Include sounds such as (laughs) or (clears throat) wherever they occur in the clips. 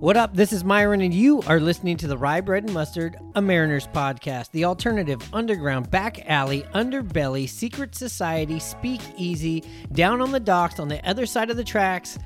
What up? This is Myron, and you are listening to the Rye Bread and Mustard, a Mariners podcast, the alternative underground back alley, underbelly, secret society, speak easy, down on the docks on the other side of the tracks,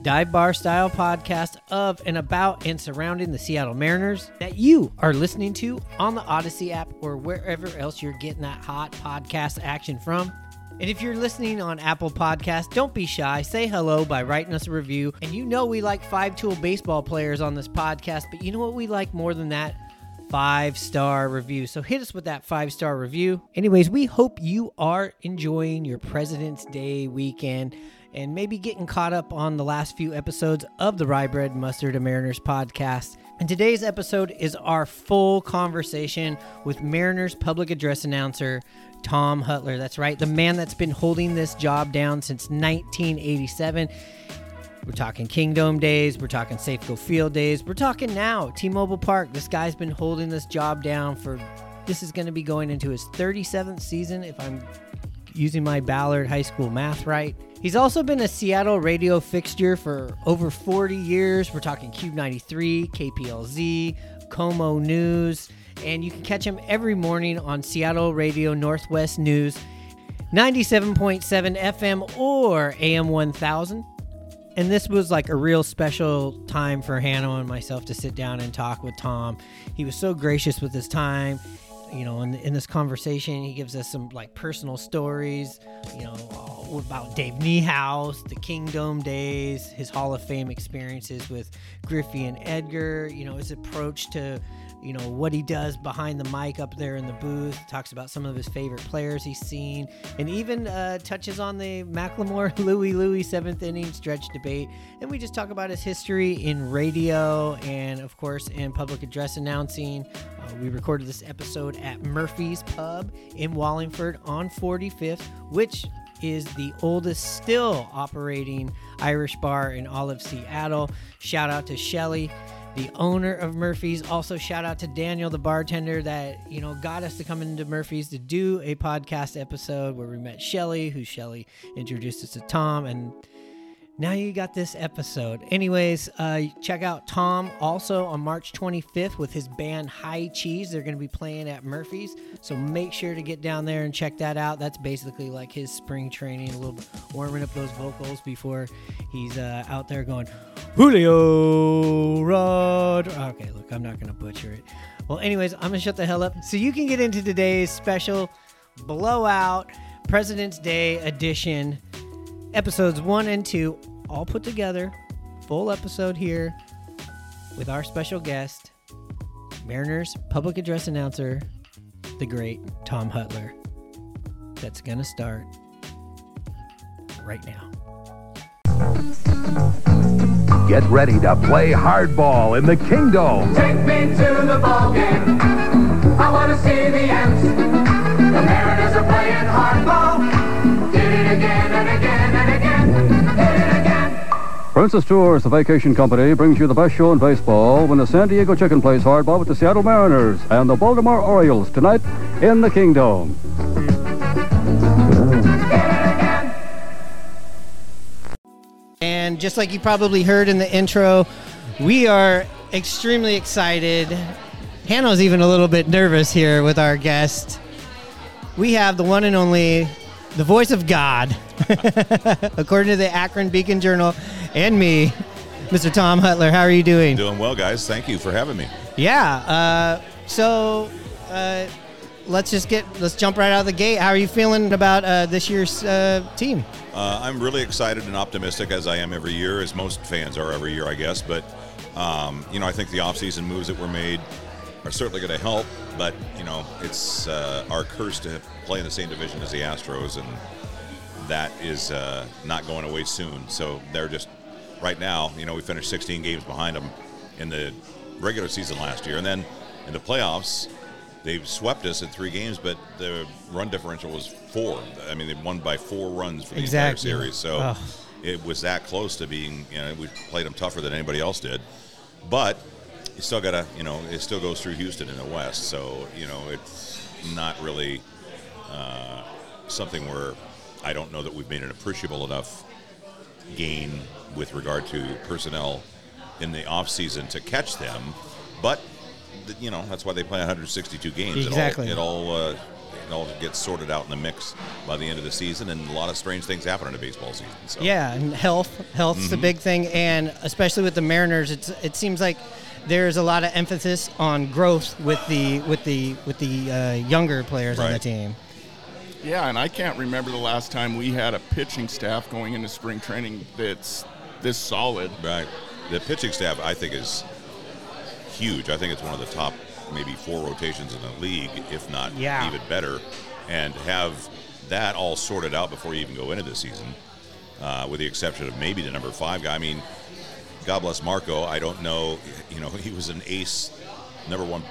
dive bar style podcast of and about and surrounding the Seattle Mariners that you are listening to on the Audacy app or wherever else you're getting that hot podcast action from. And if you're listening on Apple Podcasts, don't be shy. Say hello by writing us a review. And you know we like five tool baseball players on this podcast, but you know what we like more than that? Five star review. So hit us with that five star review. Anyways, we hope you are enjoying your President's Day weekend and maybe getting caught up on the last few episodes of the Rye Bread Mustard and Mariners podcast. And today's episode is our full conversation with Mariners public address announcer Tom Hutyler. That's right, the man that's been holding this job down since 1987. We're talking Kingdome days, we're talking Safeco Field days, we're talking now T-Mobile Park. This guy's been holding this job down for this is going to be going into his 37th season if I'm using my Ballard High School math right. He's also been a Seattle radio fixture for over 40 years. We're talking KUBE 93, KPLZ, KOMO News, and you can catch him every morning on Seattle Radio Northwest News, 97.7 FM or AM 1000. And this was like a real special time for Hannah and myself to sit down and talk with Tom. He was so gracious with his time. You know, in, in this conversation, he gives us some like personal stories, you know, about Dave Niehaus, the Kingdome days, his Hall of Fame experiences with Griffey and Edgar, you know, his approach to you know what he does behind the mic up there in the booth. Talks about some of his favorite players he's seen and even uh, touches on the macklemore louie (laughs) louie seventh inning stretch debate. And we just talk about his history in radio and of course in public address announcing. Uh, we recorded this episode at murphy's pub in wallingford on 45th which is the oldest still operating irish bar in all of seattle. Shout out to shelly the owner of Murphy's. Also, shout out to Daniel, the bartender that you know got us to come into Murphy's to do a podcast episode where we met Shelly, who Shelly introduced us to Tom, and now you got this episode. Anyways, uh, check out Tom also on March 25th with his band High Cheese. They're going to be playing at Murphy's, so make sure to get down there and check that out. That's basically like his spring training, a little warming up those vocals before he's uh, out there going Julio Rod. Okay, look, I'm not going to butcher it. Well, anyways, I'm going to shut the hell up so you can get into today's special blowout President's Day edition episodes one and two all put together. Full episode here with our special guest, Mariners public address announcer, the great Tom Hutyler. That's going to start right now. Get ready to play hardball in the Kingdome. Take me to the ball game. I want to see the Ants. The Mariners are playing hardball. Did it again and again. Princess Tours, the vacation company, brings you the best show in baseball when the San Diego Chicken plays hardball with the Seattle Mariners and the Baltimore Orioles tonight in the Kingdome. And just like you probably heard in the intro, we are extremely excited. Hannah's even a little bit nervous here with our guest. We have the one and only, the voice of God, (laughs) according to the Akron Beacon Journal and me, Mr. Tom Hutyler. How are you doing? Doing well, guys. Thank you for having me. Yeah. Uh, so uh, let's just get let's jump right out of the gate. How are you feeling about uh, this year's uh, team? Uh, I'm really excited and optimistic, as I am every year, as most fans are every year, I guess. But um, you know, I think the offseason moves that were made are certainly going to help. But you know, it's uh, our curse to play in the same division as the Astros, and that is uh, not going away soon. So they're just right now. You know, we finished 16 games behind them in the regular season last year, and then in the playoffs. They've swept us in three games, but the run differential was four. I mean, they won by four runs for the Exactly. entire series. So Ugh. it was that close to being, you know, we played them tougher than anybody else did. But you still got to, you know, it still goes through Houston in the West. So, you know, it's not really uh, something where I don't know that we've made an appreciable enough gain with regard to personnel in the offseason to catch them. But, you know, that's why they play 162 games. Exactly. It all, it all, uh, it all gets sorted out in the mix by the end of the season, and a lot of strange things happen in a baseball season. So. Yeah, and health. Health's Mm-hmm. the big thing, and especially with the Mariners, it's it seems like there's a lot of emphasis on growth with the with the with the uh, younger players on the team. Yeah, and I can't remember the last time we had a pitching staff going into spring training that's this solid. Right. The pitching staff, I think, is huge. I think it's one of the top, maybe four rotations in the league, if not Yeah. even better. And have that all sorted out before you even go into the season, uh, with the exception of maybe the number five guy. I mean, God bless Marco. I don't know. (laughs) You know, he was an ace, number one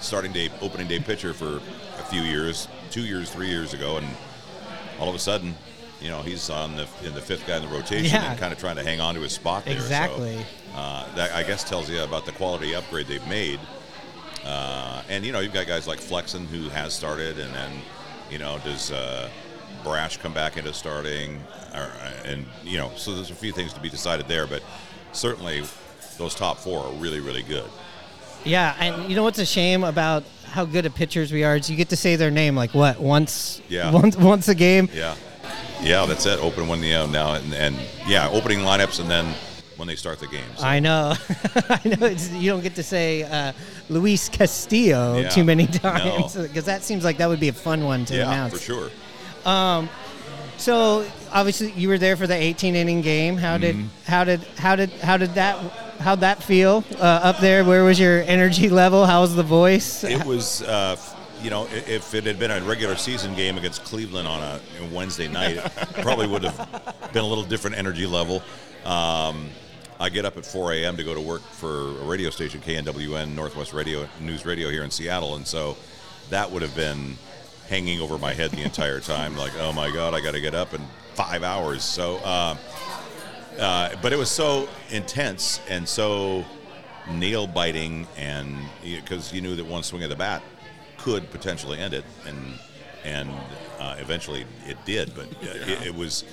starting day, opening day pitcher for a few years, two years, three years ago, and all of a sudden, you know, he's on the in the fifth guy in the rotation Yeah. and kind of trying to hang on to his spot there. So, Exactly. uh, that I guess tells you about the quality upgrade they've made. Uh, and you know, you've got guys like Flexen who has started, and then you know, does uh, Brash come back into starting? Or, and you know, so there's a few things to be decided there, but certainly those top four are really, really good. Yeah, and you know what's a shame about how good at pitchers we are is you get to say their name like what once Yeah. once once a game. Yeah, yeah, that's it. Open one the uh, now and, and yeah, opening lineups, and then when they start the games. I know, (laughs) I know. It's, you don't get to say uh, Luis Castillo Yeah. too many times (laughs) because that seems like that would be a fun one to yeah, announce. for sure. So obviously you were there for the 18 inning game. How did Mm-hmm. how did how did how did that how'd that feel uh, up there? Where was your energy level? How was the voice? It was, uh, you know, if it had been a regular season game against Cleveland on a Wednesday night, probably would have been a little different energy level. Um, I get up at 4 a.m. to go to work for a radio station, KNWN, Northwest Radio News Radio here in Seattle, and so that would have been hanging over my head the entire time. Like, oh my God, I got to get up in five hours. So, uh, uh, but it was so intense and so nail biting, and because you knew that one swing of the bat could potentially end it, and and uh, eventually it did. But uh, it, it was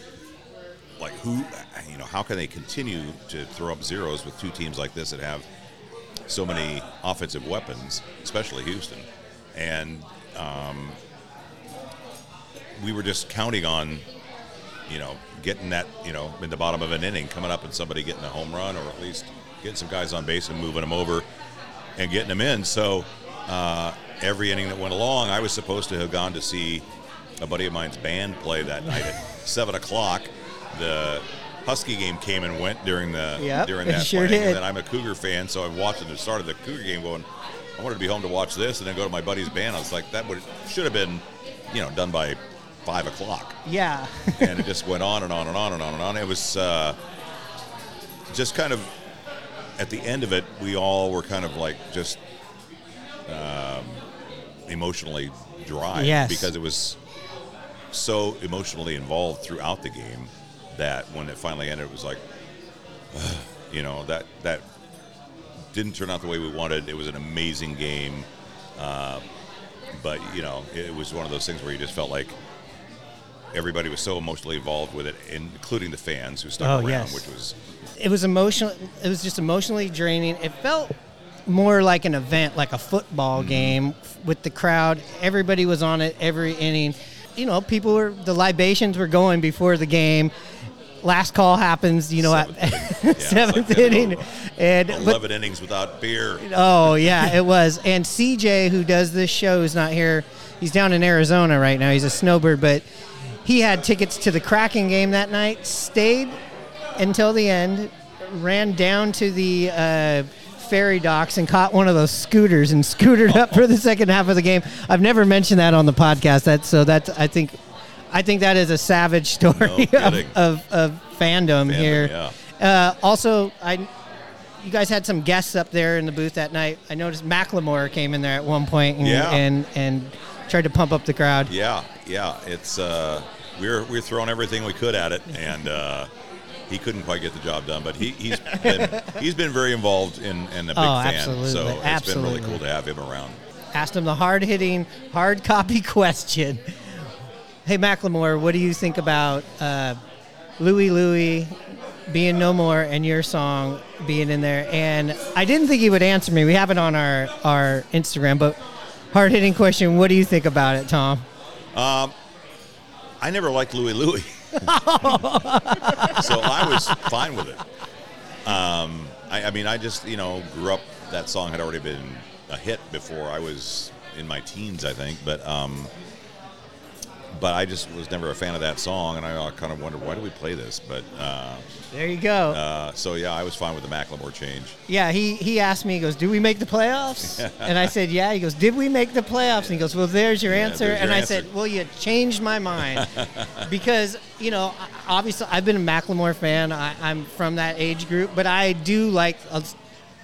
like who, you know, how can they continue to throw up zeros with two teams like this that have so many offensive weapons, especially Houston, and um, we were just counting on you know, getting that, you know, in the bottom of an inning, coming up and somebody getting a home run, or at least getting some guys on base and moving them over and getting them in. So uh, every inning that went along, I was supposed to have gone to see a buddy of mine's band play that night at (laughs) seven o'clock. The Husky game came and went during the Yep, during that sure playing. did. And then I'm a Cougar fan, so I'm watching the start of the Cougar game, going, I wanted to be home to watch this, and then go to my buddy's band. I was like, that would should have been, you know, done by five o'clock yeah, (laughs) and it just went on and on and on and on and on. It was uh, just kind of at the end of it, we all were kind of like just um, emotionally dry Yes. because it was so emotionally involved throughout the game that when it finally ended, it was like, (sighs) you know, that that didn't turn out the way we wanted. It was an amazing game, uh, but you know, it was one of those things where you just felt like everybody was so emotionally involved with it, including the fans who stuck Oh, around, yes. which was it was emotional. It was just emotionally draining. It felt more like an event, like a football Mm-hmm. game with the crowd. Everybody was on it every inning. You know, people were the libations were going before the game. last call happens, you know, Seventh at seventh (laughs) like inning, and but 11 innings without beer. Oh (laughs) yeah, it was. And CJ, who does this show, is not here. He's down in Arizona right now. He's a snowbird, but he had tickets to the Kraken game that night. Stayed until the end. Ran down to the uh, ferry docks and caught one of those scooters and (laughs) scootered up for the second half of the game. I've never mentioned that on the podcast. That's so that's I think I think that is a savage (laughs) story of, of, of fandom, Fandom, here. yeah. Uh, also, I you guys had some guests up there in the booth that night. I noticed Macklemore came in there at one point and Yeah. and, and tried to pump up the crowd. Yeah, yeah. It's uh, we're we're throwing everything we could at it, and uh, he couldn't quite get the job done. But he, he's been (laughs) he's been very involved in and a big Oh, fan. absolutely, So it's been really cool to have him around. Asked him the hard hitting, hard copy (laughs) question. Hey Macklemore, what do you think about uh, Louie Louie being no more and your song being in there? And I didn't think he would answer me. We have it on our our Instagram, but hard hitting question. What do you think about it, Tom? Um, I never liked Louie Louie, (laughs) (laughs) so I was fine with it. Um, I, I mean, I just you know grew up. That song had already been a hit before I was in my teens, I think. But um, but I just was never a fan of that song, and I kind of wondered why do we play this. But uh, There you go. uh, so yeah, I was fine with the Macklemore change. Yeah, he, he asked me, he goes, Do we make the playoffs? (laughs) and I said, Yeah. He goes, Did we make the playoffs? And he goes, Well, there's your Yeah, answer. there's and your I said, Well, you changed my mind. (laughs) because, you know, obviously I've been a Macklemore fan. I, I'm from that age group, but I do like uh,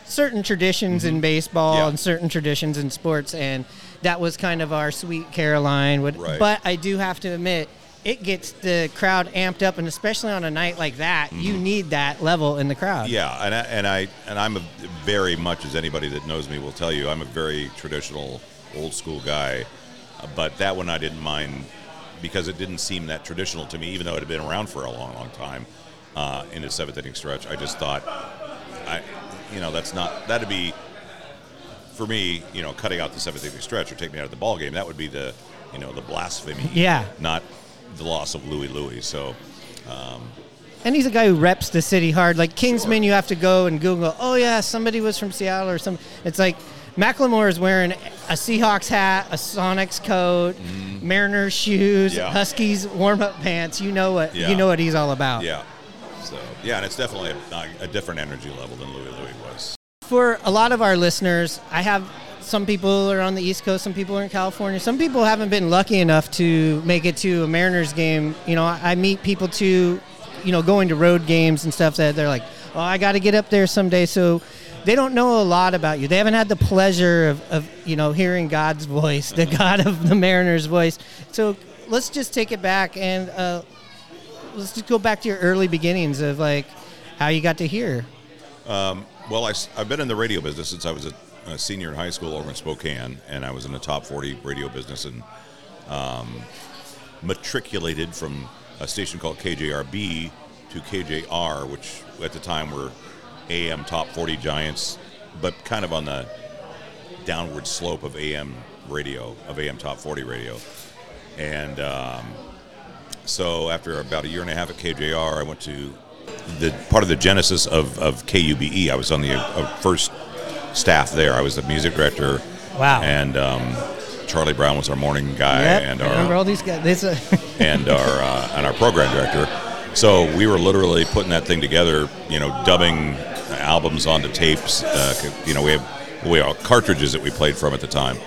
certain traditions in baseball Mm-hmm. Yeah. and certain traditions in sports. And that was kind of our sweet Caroline. What- Right. But I do have to admit, it gets the crowd amped up, and especially on a night like that, you need that level in the crowd. Mm-hmm. Yeah, and I, and I and I'm a very much as anybody that knows me will tell you, I'm a very traditional, old school guy. Uh, But that one I didn't mind because it didn't seem that traditional to me, even though it had been around for a long, long time. Uh, in the seventh inning stretch, I just thought, I, you know, that's not that'd be for me, you know, cutting out the seventh inning stretch or take me out of the ball game. That would be the, you know, the blasphemy. Yeah. Not the loss of Louie Louie. So. Um, and he's a guy who reps the city hard. Like Kingsman, you have to go and Google. Oh yeah, somebody was from Seattle or some. It's like Macklemore is wearing a Seahawks hat, a Sonics coat, mm-hmm. Mariners shoes. Yeah. Huskies warm up pants. You know what Yeah. you know what he's all about. Yeah. So yeah, and it's definitely a, a different energy level than Louie Louie was. For a lot of our listeners, I have some people are on the East Coast, some people are in California. Some people haven't been lucky enough to make it to a Mariners game. You know, I I meet people too, you know, going to road games and stuff that they're like, "Oh, I got to get up there someday." So they don't know a lot about you. They haven't had the pleasure of, of you know hearing God's voice, the God of the Mariners' voice. So let's just take it back and uh, let's just go back to your early beginnings of like how you got to hear. Well, I, have been in the radio business since I was a, a senior in high school over in Spokane, and I was in the top 40 radio business and um, matriculated from a station called KJRB to KJR, which at the time were AM top 40 giants, but kind of on the downward slope of AM radio, of AM top 40 radio. And um, so after about a year and a half at KJR, I went to the part of the genesis of, of KUBE. I was on the uh, first staff there. I was the music director. Wow. And um, Charlie Brown was our morning guy, Yep, and I remember our all these guys. (laughs) And our uh, and our program director. So we were literally putting that thing together. You know, dubbing albums onto tapes. Uh, you know, we have we have cartridges that we played from at the time,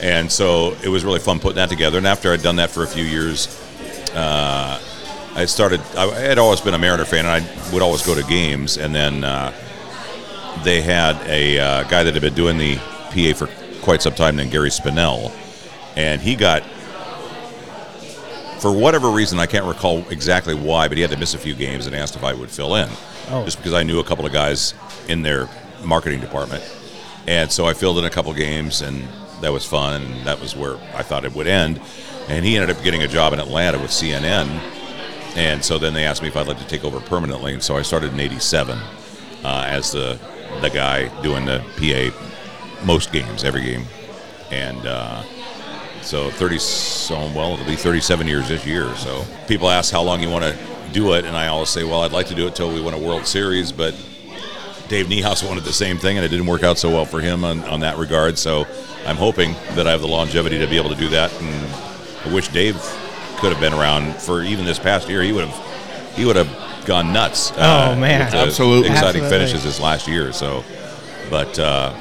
and so it was really fun putting that together. And after I'd done that for a few years, uh, I started. I had always been a Mariner fan, and I would always go to games. And then uh, they had a uh, guy that had been doing the PA for quite some time named Gary Spinell, and he got for whatever reason, I can't recall exactly why, but he had to miss a few games and asked if I would fill in. Oh. Just because I knew a couple of guys in their marketing department. And so I filled in a couple games, and that was fun, and that was where I thought it would end. And he ended up getting a job in Atlanta with CNN. And so then they asked me if I'd like to take over permanently. And so I started in 87 uh, as the, the guy doing the PA most games, every game. And uh, so 30, so well, it'll be 37 years this year. So people ask how long you want to do it, and I always say, well, I'd like to do it till we win a World Series, but Dave Niehaus (laughs) wanted the same thing, and it didn't work out so well for him on, on that regard. So I'm hoping that I have the longevity to be able to do that, and I wish Dave could have been around for even this past year. He would have he would have gone nuts. uh, Oh, man. with the Absolutely. exciting Absolutely. finishes this last year. So, but. Uh,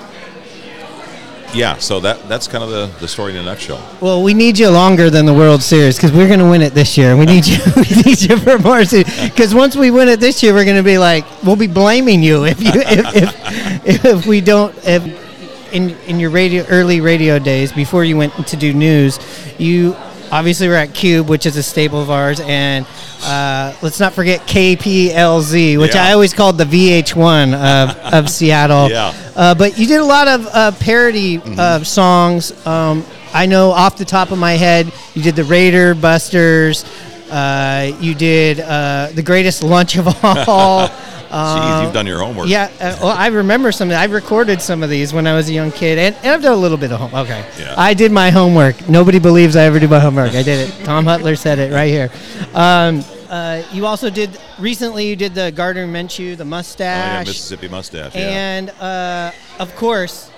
yeah, so that that's kind of the, the story in a nutshell. Well, we need you longer than the World Series because we're going to win it this year. We need you. (laughs) we need you for more because once we win it this year, we're going to be like we'll be blaming you if you if if, if we don't. If, in in your radio early radio days before you went to do news, you obviously we're at KUBE, which is a staple of ours, and uh, let's not forget KPLZ, which Yeah. I always called the VH1 of, of (laughs) Seattle. Yeah. Uh, but you did a lot of uh, parody uh, songs. Um, I know off the top of my head, you did the Raider Busters. Uh, you did uh, the greatest lunch of (laughs) all. Jeez, you've done your homework. Yeah, uh, well, I remember some. I recorded some of these when I was a young kid, and, and I've done a little bit of homework. Okay, Yeah. I did my homework. Nobody believes I ever do my homework. I did it. Tom Hutyler said it right here. Um, uh, you also did recently. You did the Gardner Minshew, the Oh, yeah, mustache, Mississippi mustache. Yeah. and uh, of course.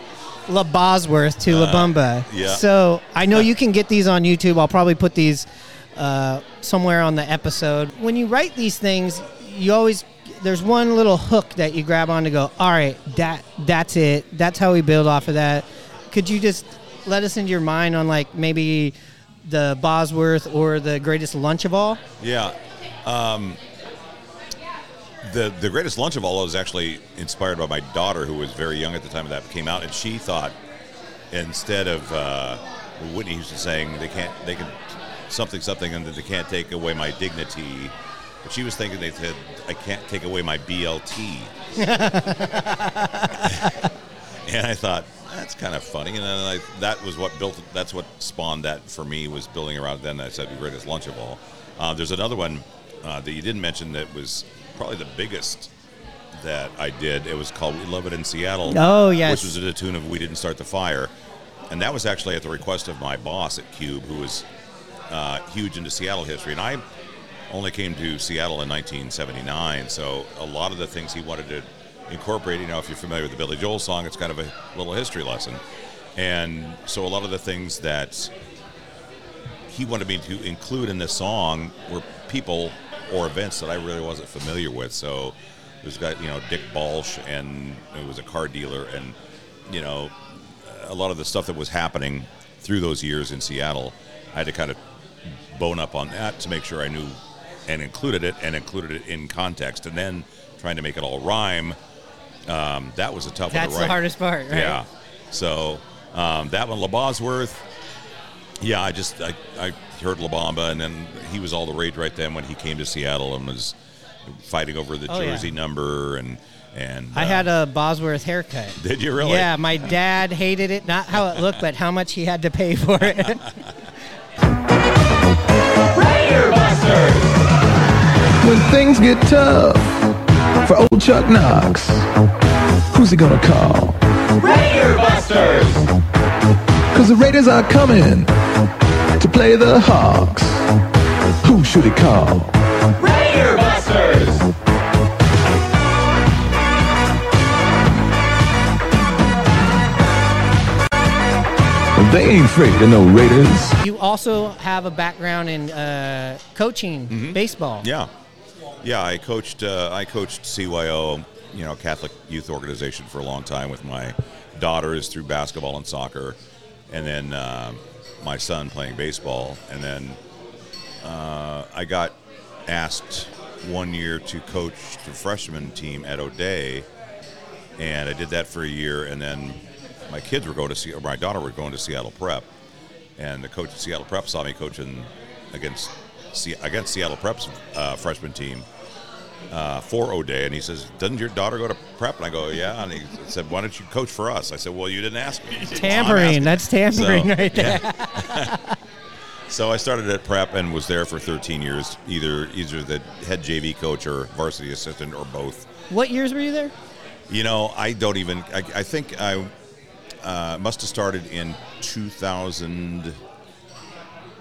La Bosworth to La Bamba. Uh, yeah. So I know you can get these on YouTube. I'll probably put these uh, somewhere on the episode. When you write these things, you always there's one little hook that you grab on to go. All right, that that's it. That's how we build off of that. Could you just let us into your mind on like maybe the Bosworth or the greatest lunch of all? Yeah. Um, the the greatest lunch of all was actually inspired by my daughter, who was very young at the time of that came out, and she thought instead of uh, Whitney Houston saying they can't they can something something and that they can't take away my dignity, but she was thinking they said I can't take away my BLT. (laughs) and I thought that's kind of funny, and then I, that was what built. That's what spawned that for me was building around. Then I said the greatest lunch of all. Uh, there's another one uh, that you didn't mention that was probably the biggest that I did. It was called "We Love It in Seattle." Oh, yes. which was to the tune of "We Didn't Start the Fire," and that was actually at the request of my boss at KUBE, who was uh, huge into Seattle history, and I only came to Seattle in 1979, so a lot of the things he wanted to incorporate, you know, if you're familiar with the Billy Joel song, it's kind of a little history lesson. And so a lot of the things that he wanted me to include in this song were people or events that I really wasn't familiar with. So there's got, you know, Dick Balch and it was a car dealer and, you know, a lot of the stuff that was happening through those years in Seattle, I had to kind of bone up on that to make sure I knew and included it and included it in context. And then trying to make it all rhyme, um, that was a tough one That's the hardest part, right? Yeah. So um, that one, La Bosworth. Yeah, I just I, I heard La Bamba, and then he was all the rage right then when he came to Seattle and was fighting over the Oh, yeah. jersey number and and I had a Bosworth haircut. (laughs) Did you really? Yeah, my dad hated it. Not how it looked, but how much he had to pay for it. (laughs) When things get tough for old Chuck Knox, who's he gonna call? Raider Busters! Cause the Raiders are coming to play the Hawks. Who should he call? Raider Busters! They ain't afraid of no Raiders. you also have a background in uh, coaching baseball. Mm-hmm. Yeah, yeah. I coached. Uh, I coached CYO, you know, Catholic Youth Organization for a long time with my daughters through basketball and soccer, and then uh, my son playing baseball, and then uh, I got asked one year to coach the freshman team at O'Dea, and I did that for a year, and then my kids were going to see, my daughter were going to Seattle Prep, and the coach at Seattle Prep saw me coaching against against Seattle Prep's uh, freshman team uh, for O'Dea, and he says, "Doesn't your daughter go to prep?" And I go, "Yeah." And he said, "Why don't you coach for us?" I said, "Well, you didn't ask me." "Well, Tampering—that's tampering So, right there. yeah. (laughs) So I started at prep and was there for 13 years, either either the head JV coach or varsity assistant or both. What years were you there? You know, I don't even. I, I think I uh, must have started in 2000.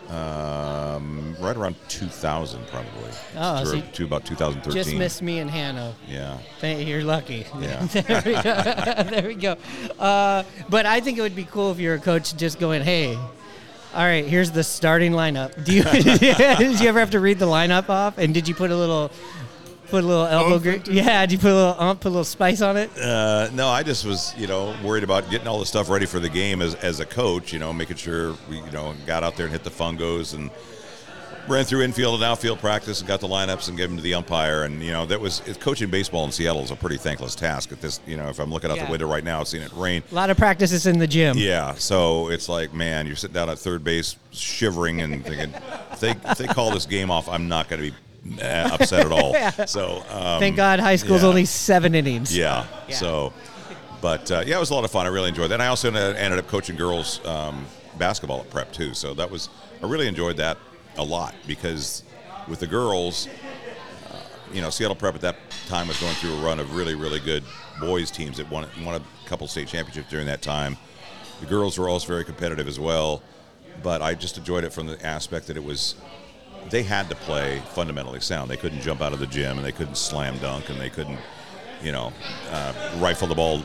Um, right around 2000, probably. Oh, to, so you to about 2013. Just missed me and Hannah. Yeah. You're lucky. (laughs) Yeah. there we go. (laughs) there we go. Uh, but I think it would be cool if you're a coach just going, hey, all right, here's the starting lineup. Do you (laughs) did you ever have to read the lineup off? And did you put a little put a little elbow grease. Yeah, did you put a little ump, put a little spice on it? Uh, no, I just was, you know, worried about getting all the stuff ready for the game as, as a coach. You know, making sure we, you know, got out there and hit the fungos and ran through infield and outfield practice and got the lineups and gave them to the umpire. And you know, that was coaching baseball in Seattle is a pretty thankless task. At this, you know, if I'm looking out Yeah. the window right now, seeing it rain. A lot of practices in the gym. Yeah, so it's like, man, you're sitting down at third base, shivering and thinking, if they if they call this game off, I'm not going to be upset at all. (laughs) So um, Thank God high school's yeah. only seven innings. Yeah. Yeah. So, but uh, yeah, it was a lot of fun. I really enjoyed that. And I also ended ended up coaching girls um, basketball at prep too. So that was I really enjoyed that a lot because with the girls, uh, you know, Seattle Prep at that time was going through a run of really really good boys teams that won won a couple state championships during that time. The girls were also very competitive as well, but I just enjoyed it from the aspect that it was they had to play fundamentally sound. They couldn't jump out of the gym and they couldn't slam dunk and they couldn't, you know, uh, rifle the ball,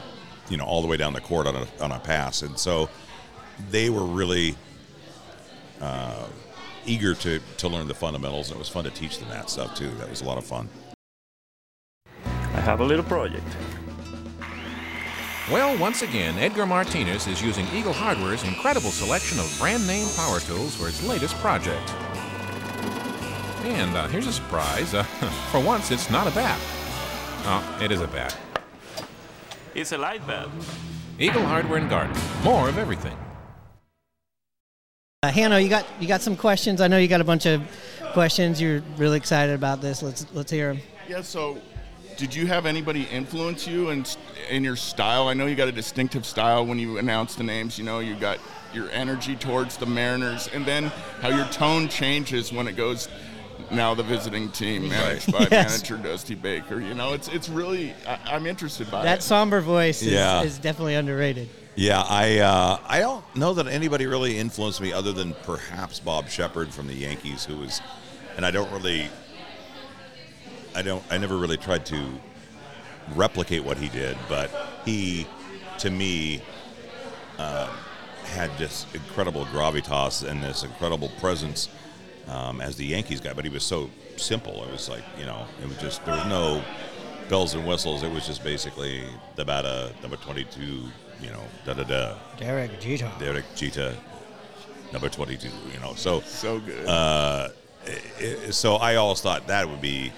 you know, all the way down the court on a, on a pass. And so they were really uh, eager to, to learn the fundamentals and it was fun to teach them that stuff too. That was a lot of fun. I have a little project. Well, once again, Edgar Martinez is using Eagle Hardware's incredible selection of brand name power tools for its latest project. And uh, here's a surprise. Uh, (laughs) for once, it's not a bat. Oh, it is a bat. It's a light bat. Eagle Hardware and Garden. More of everything. Uh, Hannah, you got you got some questions. I know you got a bunch of questions. You're really excited about this. Let's let's hear them. Yeah. So, did you have anybody influence you in in your style? I know you got a distinctive style when you announce the names. You know, you got your energy towards the Mariners, and then how your tone changes when it goes. Now the visiting team managed by (laughs) Yes. manager Dusty Baker. You know, it's it's really I, I'm interested by That it. somber voice is, Yeah. is definitely underrated. Yeah, I uh, I don't know that anybody really influenced me other than perhaps Bob Sheppard from the Yankees, who was, and I don't really, I don't, I never really tried to replicate what he did, but he, to me, uh, had this incredible gravitas and this incredible presence um, as the Yankees guy. But he was so simple. It was like you know, it was just there was no bells and whistles. It was just basically the bata number twenty-two. You know, da da da. Derek Jeter. Derek Jeter, number 22, you know. So so good. Uh, i- i- so I always thought that would be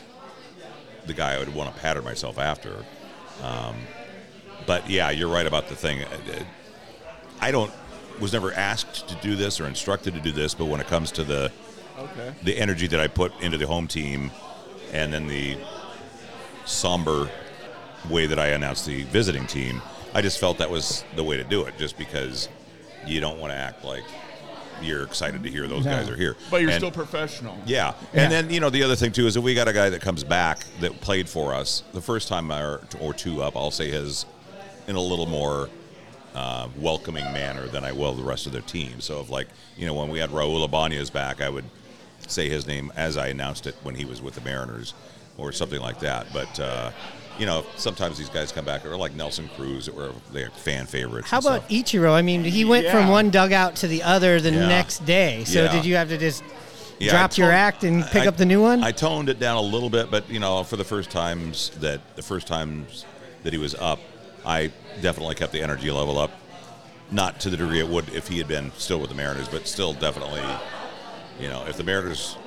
the guy I would want to pattern myself after. Um, but yeah, you're right about the thing. Uh, I don't was never asked to do this or instructed to do this, but when it comes to the Okay. the energy that I put into the home team, and then the somber way that I announced the visiting team, I just felt that was the way to do it. Just because you don't want to act like you're excited to hear those No. guys are here, But you're And- still professional. yeah. And then, you know, the other thing, too, is that we got a guy that comes back that played for us the first time or, or two up, I'll say his in a little more uh, welcoming manner than I will the rest of their team. So, if like, you know, when we had Raul Ibanez back, I would say his name as I announced it when he was with the Mariners or something like that. But, uh, you know, sometimes these guys come back, or like Nelson Cruz, that were they're fan favorites. How about stuff. Ichiro? I mean, he went from one dugout to the other the Yeah. next day. So Yeah. did you have to just Yeah, drop I your act and pick I- up the new one? I toned it down a little bit, but you know, for the first times that the first times that he was up, I definitely kept the energy level up. Not to the degree it would if he had been still with the Mariners, but still definitely, you know, if the Mariners,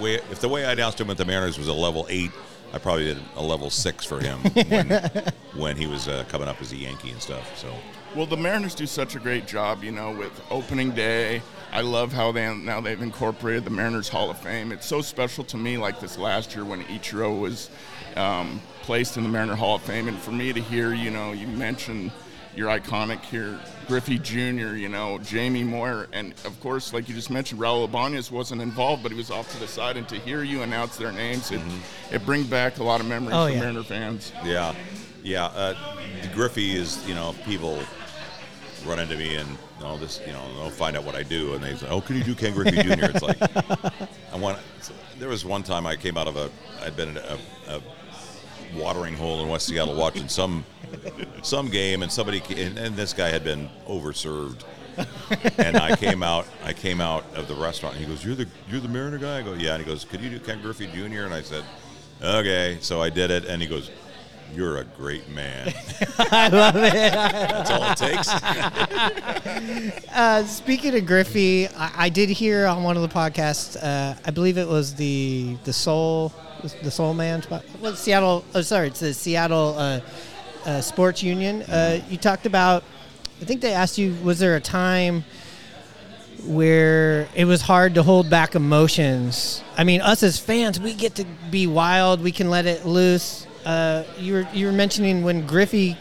way, if the way I announced him with the Mariners was a level eight, I probably did a level six for him (laughs) when, when he was uh, coming up as a Yankee and stuff. So. Well, the Mariners do such a great job, you know, with opening day. I love how they now they've incorporated the Mariners Hall of Fame. It's so special to me, like this last year when Ichiro was um, placed in the Mariner Hall of Fame, and for me to hear, you know, you mentioned your iconic here, Griffey Jr., you know, Jamie Moyer, and of course, like you just mentioned, Raul Ibanez wasn't involved, but he was off to the side, and to hear you announce their names, it, it brings back a lot of memories Oh, for yeah. Mariner fans. Yeah, yeah. Uh, Griffey is, you know, people run into me and no, this, you know, they'll find out what I do, and they say, "Oh, can you do Ken Griffey Jr.?" It's like (laughs) I want. There was one time I came out of a, I'd been in a, a watering hole in West Seattle watching some some game, and somebody and, and this guy had been overserved. and I came out. I came out of the restaurant. And he goes, "You're the you're the Mariner guy." I go, "Yeah." And he goes, "Could you do Ken Griffey Jr.?" And I said, "Okay." So I did it, and he goes, "You're a great man." (laughs) I love it. That's all it takes. (laughs) Uh, speaking of Griffey, I, I did hear on one of the podcasts. Uh, I believe it was the the Soul, the Soul Man. spot- Well, Seattle. Oh, sorry, it's the Seattle uh, uh, Sports Union. Uh, you talked about. I think they asked you, was there a time where it was hard to hold back emotions? I mean, us as fans, we get to be wild. We can let it loose. Uh, you were you were mentioning when Griffey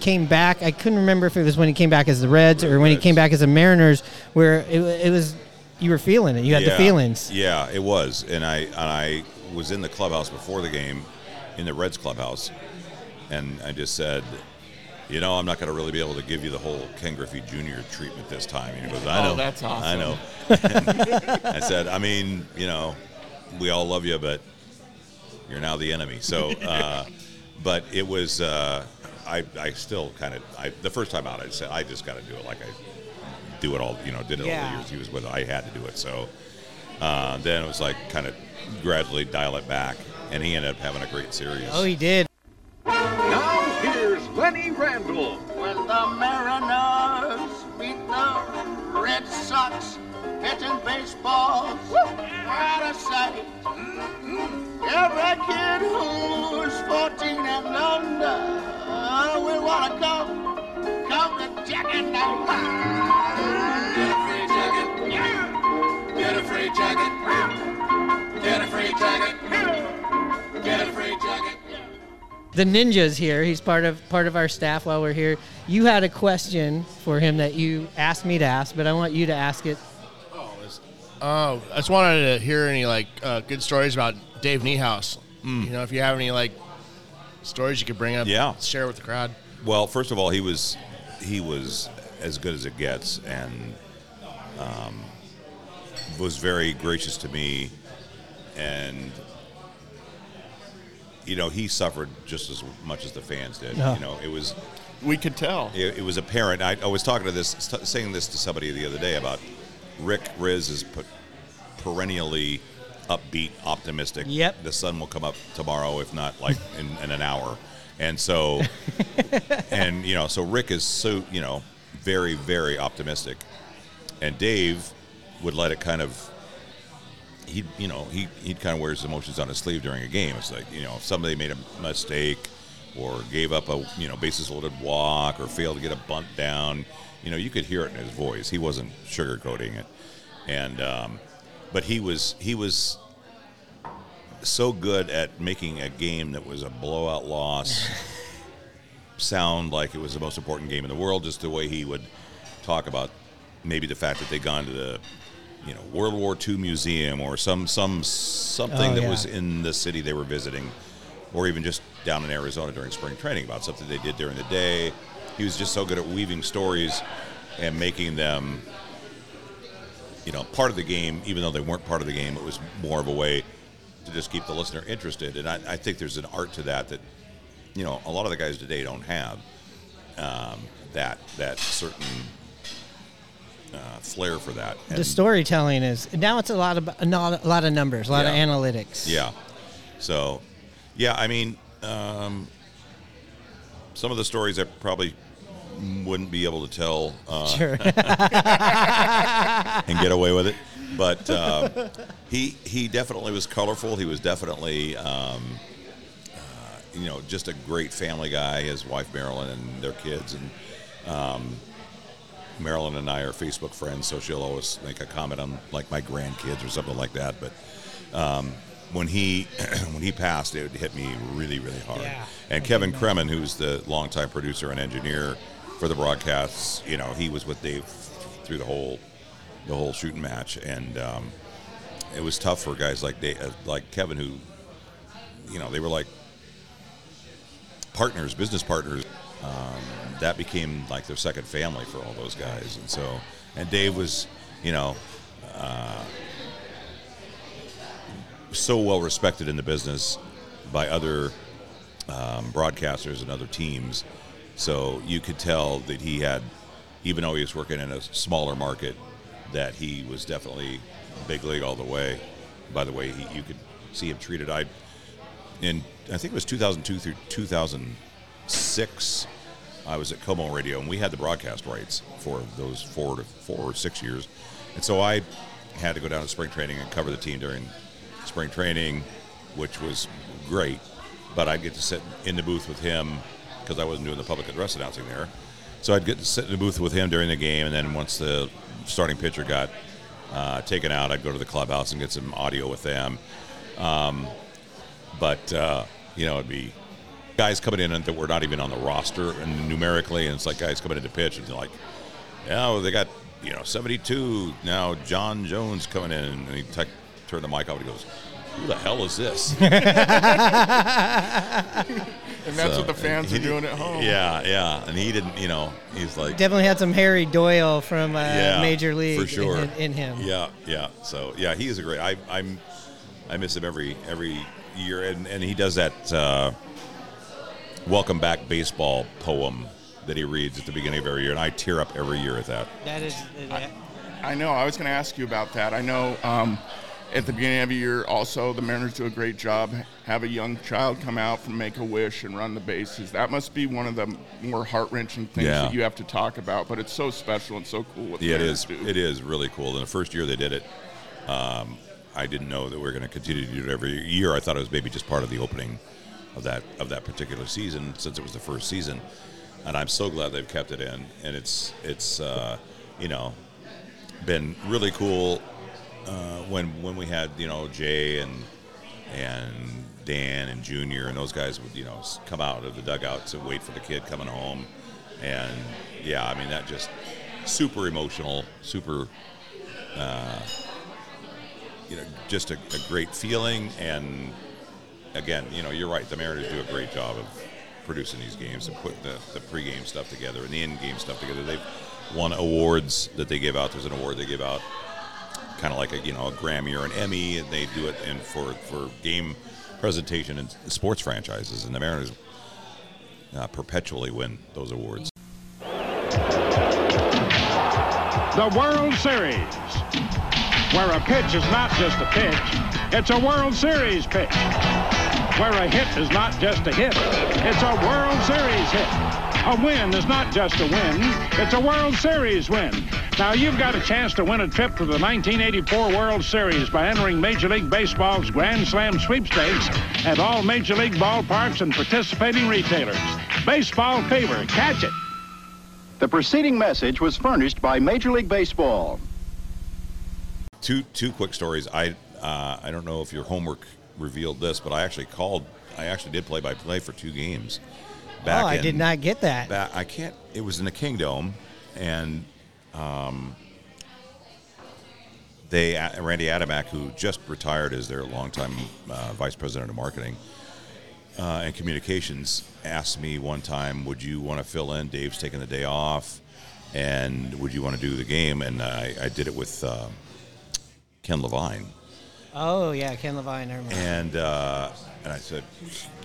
came back. I couldn't remember if it was when he came back as the Reds or when he came back as the Mariners, where it, it was you were feeling it. You had the feelings. Yeah, it was, and I and I was in the clubhouse before the game, in the Reds clubhouse, and I just said, you know, I'm not going to really be able to give you the whole Ken Griffey Jr. treatment this time. And he goes, I Oh, know, that's I know. (laughs) I said, I mean, you know, we all love you, but you're now the enemy. So, uh, but it was. Uh, I, I still kind of I, the first time out I said I just got to do it like I do it all you know did it all the years he was with I had to do it so uh, then it was like kind of gradually dial it back and he ended up having a great series Oh, he did. Now here's Lenny Randle. When the Mariners beat the Red Sox, hitting baseball, what a sight. Mm-hmm. Every kid who's 14 and under will want to come, come to Jack and Get a free jacket. Yeah. Get a free jacket. The ninja's here. He's part of part of our staff while we're here. You had a question for him that you asked me to ask, but I want you to ask it. Oh, I just wanted to hear any like uh, good stories about Dave Niehaus. Mm. You know, if you have any like stories you could bring up, Yeah. share with the crowd. Well, first of all, he was he was as good as it gets, and um, was very gracious to me, and you know he suffered just as much as the fans did. Yeah. You know, it was we could tell. It, it was apparent. I, I was talking to this, st- saying this to somebody the other day about Rick Rizzs is put perennially upbeat, optimistic. Yep. The sun will come up tomorrow, if not like (laughs) in, in an hour. And so, (laughs) and you know, so Rick is so you know very very optimistic, and Dave would let it kind of. He, you know, he he kind of wears emotions on his sleeve during a game. It's like you know, if somebody made a mistake, or gave up a you know bases loaded walk, or failed to get a bunt down, you know, you could hear it in his voice. He wasn't sugarcoating it, and um, but he was he was so good at making a game that was a blowout loss (laughs) sound like it was the most important game in the world. Just the way he would talk about maybe the fact that they'd gone to the you know World War II museum or some some something Oh, that yeah. was in the city they were visiting, or even just down in Arizona during spring training about something they did during the day. He was just so good at weaving stories and making them you know part of the game, even though they weren't part of the game. It was more of a way to just keep the listener interested, and I, I think there's an art to that that you know a lot of the guys today don't have um, that that certain uh, flair for that. the storytelling is now it's a lot of a lot a lot of numbers, a lot of analytics. Yeah. So, yeah, I mean, um, some of the stories I probably wouldn't be able to tell uh, Sure. (laughs) (laughs) and get away with it. But uh, he he definitely was colorful. He was definitely um, uh, you know just a great family guy. His wife Marilyn and their kids and. Um, Marilyn and I are Facebook friends, so she'll always make a comment on like my grandkids or something like that. But um, when he (clears throat) when he passed, it hit me really, really hard. Yeah. And Kevin Cremin, who's the longtime producer and engineer for the broadcasts, you know, he was with Dave through the whole the whole shooting match, and um, it was tough for guys like Dave, uh, like Kevin, who you know they were like partners, business partners. Um, that became like their second family for all those guys. And so, and Dave was, you know, uh, so well respected in the business by other um, broadcasters and other teams. So you could tell that he had, even though he was working in a smaller market, that he was definitely big league all the way. By the way, he, you could see him treated. I, in I think it was 2002 through 2006, I was at KOMO Radio, and we had the broadcast rights for those four to four or six years, and so I had to go down to spring training and cover the team during spring training, which was great. But I'd get to sit in the booth with him because I wasn't doing the public address announcing there. So I'd get to sit in the booth with him during the game, and then once the starting pitcher got uh, taken out, I'd go to the clubhouse and get some audio with them. Um, but uh, you know, it'd be guys coming in that were not even on the roster and numerically, and it's like guys coming in to pitch, and they're like, yeah, well, they got you know 72 now. John Jones coming in, and he t- turned the mic off, and he goes, "Who the hell is this?" (laughs) And that's what the fans he are doing at home. Yeah, yeah, and he didn't, you know, he's like Definitely had some Harry Doyle from uh, yeah, Major League for sure in, in him. Yeah, yeah. So yeah, he is a great. I I'm I miss him every every year, and and he does that uh, welcome back baseball poem that he reads at the beginning of every year, and I tear up every year at that. That is. uh, I know. I was going to ask you about that. I know um, at the beginning of the year, also the Mariners do a great job. Have a young child come out from Make a Wish and run the bases. That must be one of the more heart wrenching things Yeah. that you have to talk about. But it's so special and so cool. What the Yeah, it Mariners is. do. It is really cool. And the first year they did it, um, I didn't know that we are going to continue to do it every year. I thought it was maybe just part of the opening of that of that particular season, since it was the first season. And I'm so glad they've kept it in. And it's it's uh, you know been really cool uh, when when we had you know Jay and and Dan and Junior and those guys would you know come out of the dugout to wait for the kid coming home, and yeah, I mean that just super emotional, super, uh, you know, just a, a great feeling. And again, you know, you're right. The Mariners do a great job of producing these games and putting the, the pregame stuff together and the in-game stuff together. They've won awards that they give out. There's an award they give out, kind of like a you know a Grammy or an Emmy, and they do it in for for game presentation and sports franchises. And the Mariners uh, perpetually win those awards. The World Series, where a pitch is not just a pitch, it's a World Series pitch. Where a hit is not just a hit, it's a World Series hit. A win is not just a win, it's a World Series win. Now you've got a chance to win a trip to the 1984 World Series by entering Major League Baseball's Grand Slam sweepstakes at all Major League ballparks and participating retailers. Baseball fever, catch it. The preceding message was furnished by Major League Baseball. Two two quick stories. I uh, I don't know if your homework revealed this, but I actually called. I actually did play by play for two games. Back oh, I did not get that. Back, I can't. It was in the Kingdome, and um, they Randy Adamack, who just retired as their longtime uh, vice president of marketing uh, and communications, asked me one time, "Would you want to fill in? Dave's taking the day off, and would you want to do the game?" And I, I did it with uh, Ken Levine. Oh yeah, Ken Levine. I remember. And uh, and I said,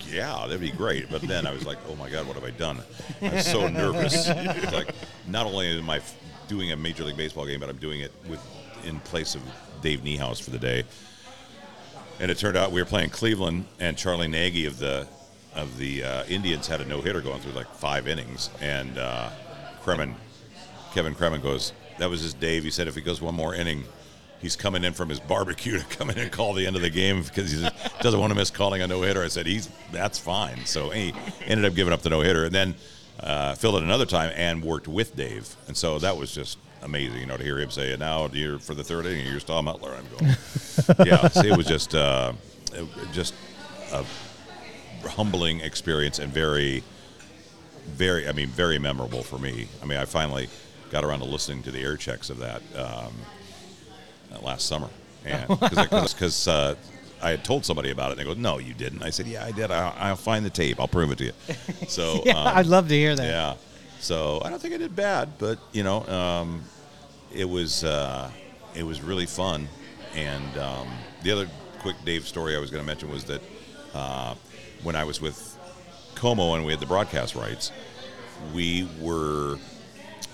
yeah, that'd be great. But then I was like, oh my God, what have I done? I'm so (laughs) nervous. It's like not only am I doing a Major League Baseball game, but I'm doing it with in place of Dave Niehaus for the day. And it turned out we were playing Cleveland, and Charlie Nagy of the of the uh, Indians had a no hitter going through like five innings, and uh, Cremin, Kevin Cremin goes, that was his Dave. He said if he goes one more inning, he's coming in from his barbecue to come in and call the end of the game because he doesn't want to miss calling a no hitter. I said he's that's fine. So he ended up giving up the no hitter, and then uh, filled it another time and worked with Dave, and so that was just amazing, you know, to hear him say, "Now you're for the third inning, you're Tom Butler." I'm going, (laughs) yeah. So it was just uh, it- just a humbling experience and very, very, I mean, very memorable for me. I mean, I finally got around to listening to the air checks of that um, last summer, (laughs) and because uh, I had told somebody about it, and they go, "No, you didn't." I said, "Yeah, I did. I, I'll find the tape. I'll prove it to you." (laughs) So Yeah, um, I'd love to hear that. Yeah. So I don't think I did bad, but you know, um, it was uh, it was really fun. And um, the other quick Dave story I was going to mention was that uh, when I was with KOMO and we had the broadcast rights, we were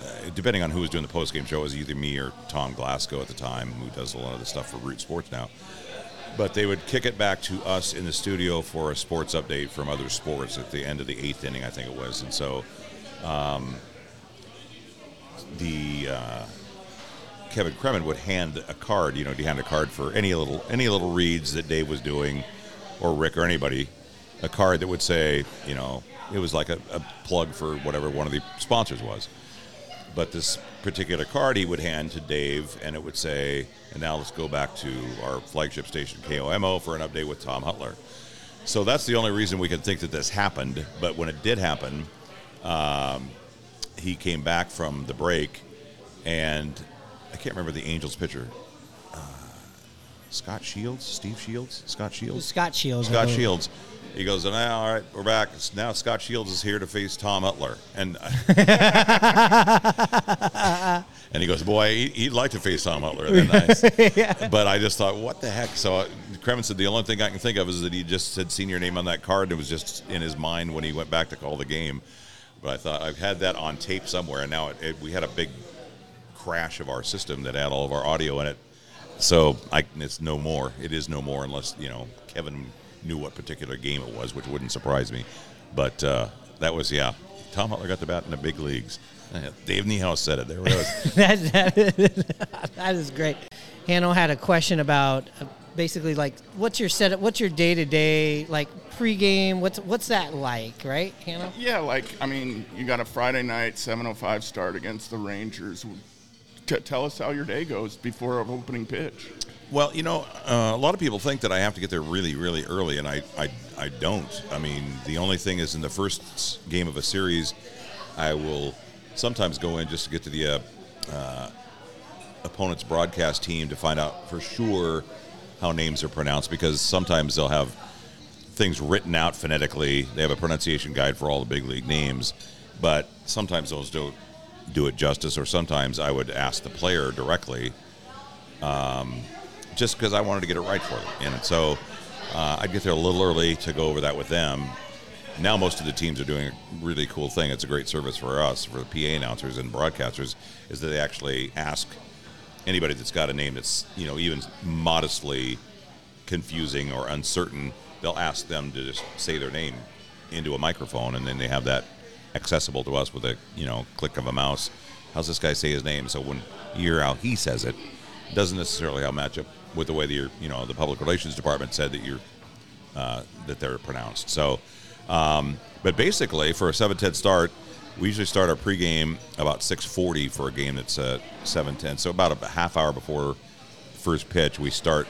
uh, depending on who was doing the post game show, it was either me or Tom Glasgow at the time, who does a lot of the stuff for Root Sports now. But they would kick it back to us in the studio for a sports update from other sports at the end of the eighth inning, I think it was. And so um, the uh, Kevin Cremin would hand a card. You know, he hand a card for any little any little reads that Dave was doing, or Rick or anybody, a card that would say, you know, it was like a, a plug for whatever one of the sponsors was. But this particular card he would hand to Dave, and it would say, and now let's go back to our flagship station, KOMO, for an update with Tom Hutyler. So that's the only reason we can think that this happened. But when it did happen, um, he came back from the break, and I can't remember the Angels pitcher. Uh, Scot Shields, Steve Shields, Scot Shields, Scot Shields, Scott. Shields. He goes, now, all right, we're back. Now Scot Shields is here to face Tom Hutyler, and (laughs) and he goes, boy, he- he'd like to face Tom be nice. (laughs) But I just thought, what the heck? So uh, Cremin said the only thing I can think of is that he just said senior name on that card, and it was just in his mind when he went back to call the game. But I thought I've had that on tape somewhere, and now it, it, we had a big crash of our system that had all of our audio in it. So I, it's no more. It is no more unless you know Kevin knew what particular game it was, which wouldn't surprise me. But uh, that was yeah. Tom Hutyler got the bat in the big leagues. Uh, Dave Niehaus said it. There it was. (laughs) that, that, (laughs) that is great. Hanno had a question about uh, basically like what's your setup, what's your day to day like pregame, what's what's that like, right, Hanno? Yeah, like I mean, you got a Friday night 7:05 start against the Rangers. T- tell us how your day goes before an opening pitch. Well, you know, uh, a lot of people think that I have to get there really, really early, and I, I, I don't. I mean, the only thing is in the first game of a series, I will sometimes go in just to get to the uh, uh, opponent's broadcast team to find out for sure how names are pronounced because sometimes they'll have things written out phonetically. They have a pronunciation guide for all the big league names, but sometimes those don't do it justice, or sometimes I would ask the player directly um, just because I wanted to get it right for them. And so uh, I'd get there a little early to go over that with them. Now most of the teams are doing a really cool thing. It's a great service for us, for the PA announcers and broadcasters, is that they actually ask anybody that's got a name that's you know even modestly confusing or uncertain. They'll ask them to just say their name into a microphone, and then they have that accessible to us with a you know click of a mouse. How's this guy say his name? So when you hear how he says it, it doesn't necessarily how match up with the way that your you know the public relations department said that you're uh, that they're pronounced. So, um, but basically for a 7:10 start, we usually start our pregame about 6:40 for a game that's at 7:10. So about a half hour before first pitch, we start.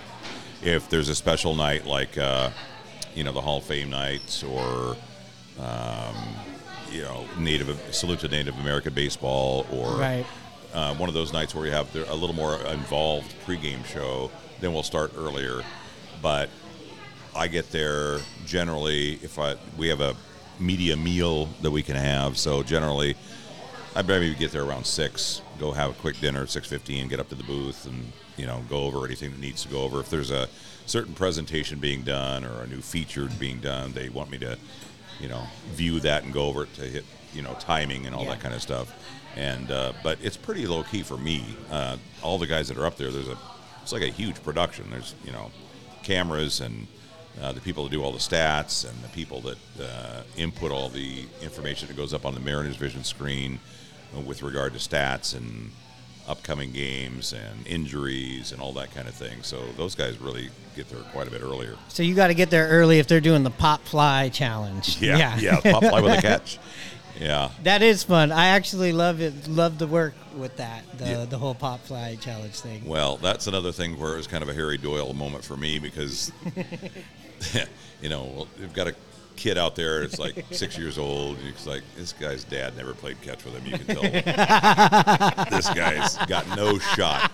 If there's a special night like uh, you know the Hall of Fame nights or um, you know Native salute to Native American baseball or Right. uh, one of those nights where we have a little more involved pregame show, then we'll start earlier. But I get there generally if I we have a media meal that we can have. So generally, I maybe get there around six. Go have a quick dinner, six fifteen. Get up to the booth and you know go over anything that needs to go over. If there's a certain presentation being done or a new feature being done, they want me to you know view that and go over it to hit you know timing and all Yeah. that kind of stuff. And uh, but it's pretty low key for me. Uh, all the guys that are up there, there's a it's like a huge production. There's you know cameras and uh, the people that do all the stats and the people that uh, input all the information that goes up on the Mariners Vision screen with regard to stats and upcoming games and injuries and all that kind of thing. So those guys really get there quite a bit earlier. So you got to get there early if they're doing the pop fly challenge. Yeah, yeah, pop fly with a (laughs) catch. Yeah. That is fun. I actually love it. Love to work with that. The Yeah. the whole pop fly challenge thing. Well, that's another thing where it was kind of a Harry Doyle moment for me because, (laughs) you know, we've got a kid out there that's like (laughs) six years old. He's like, this guy's dad never played catch with him. You can tell (laughs) this guy's got no shot.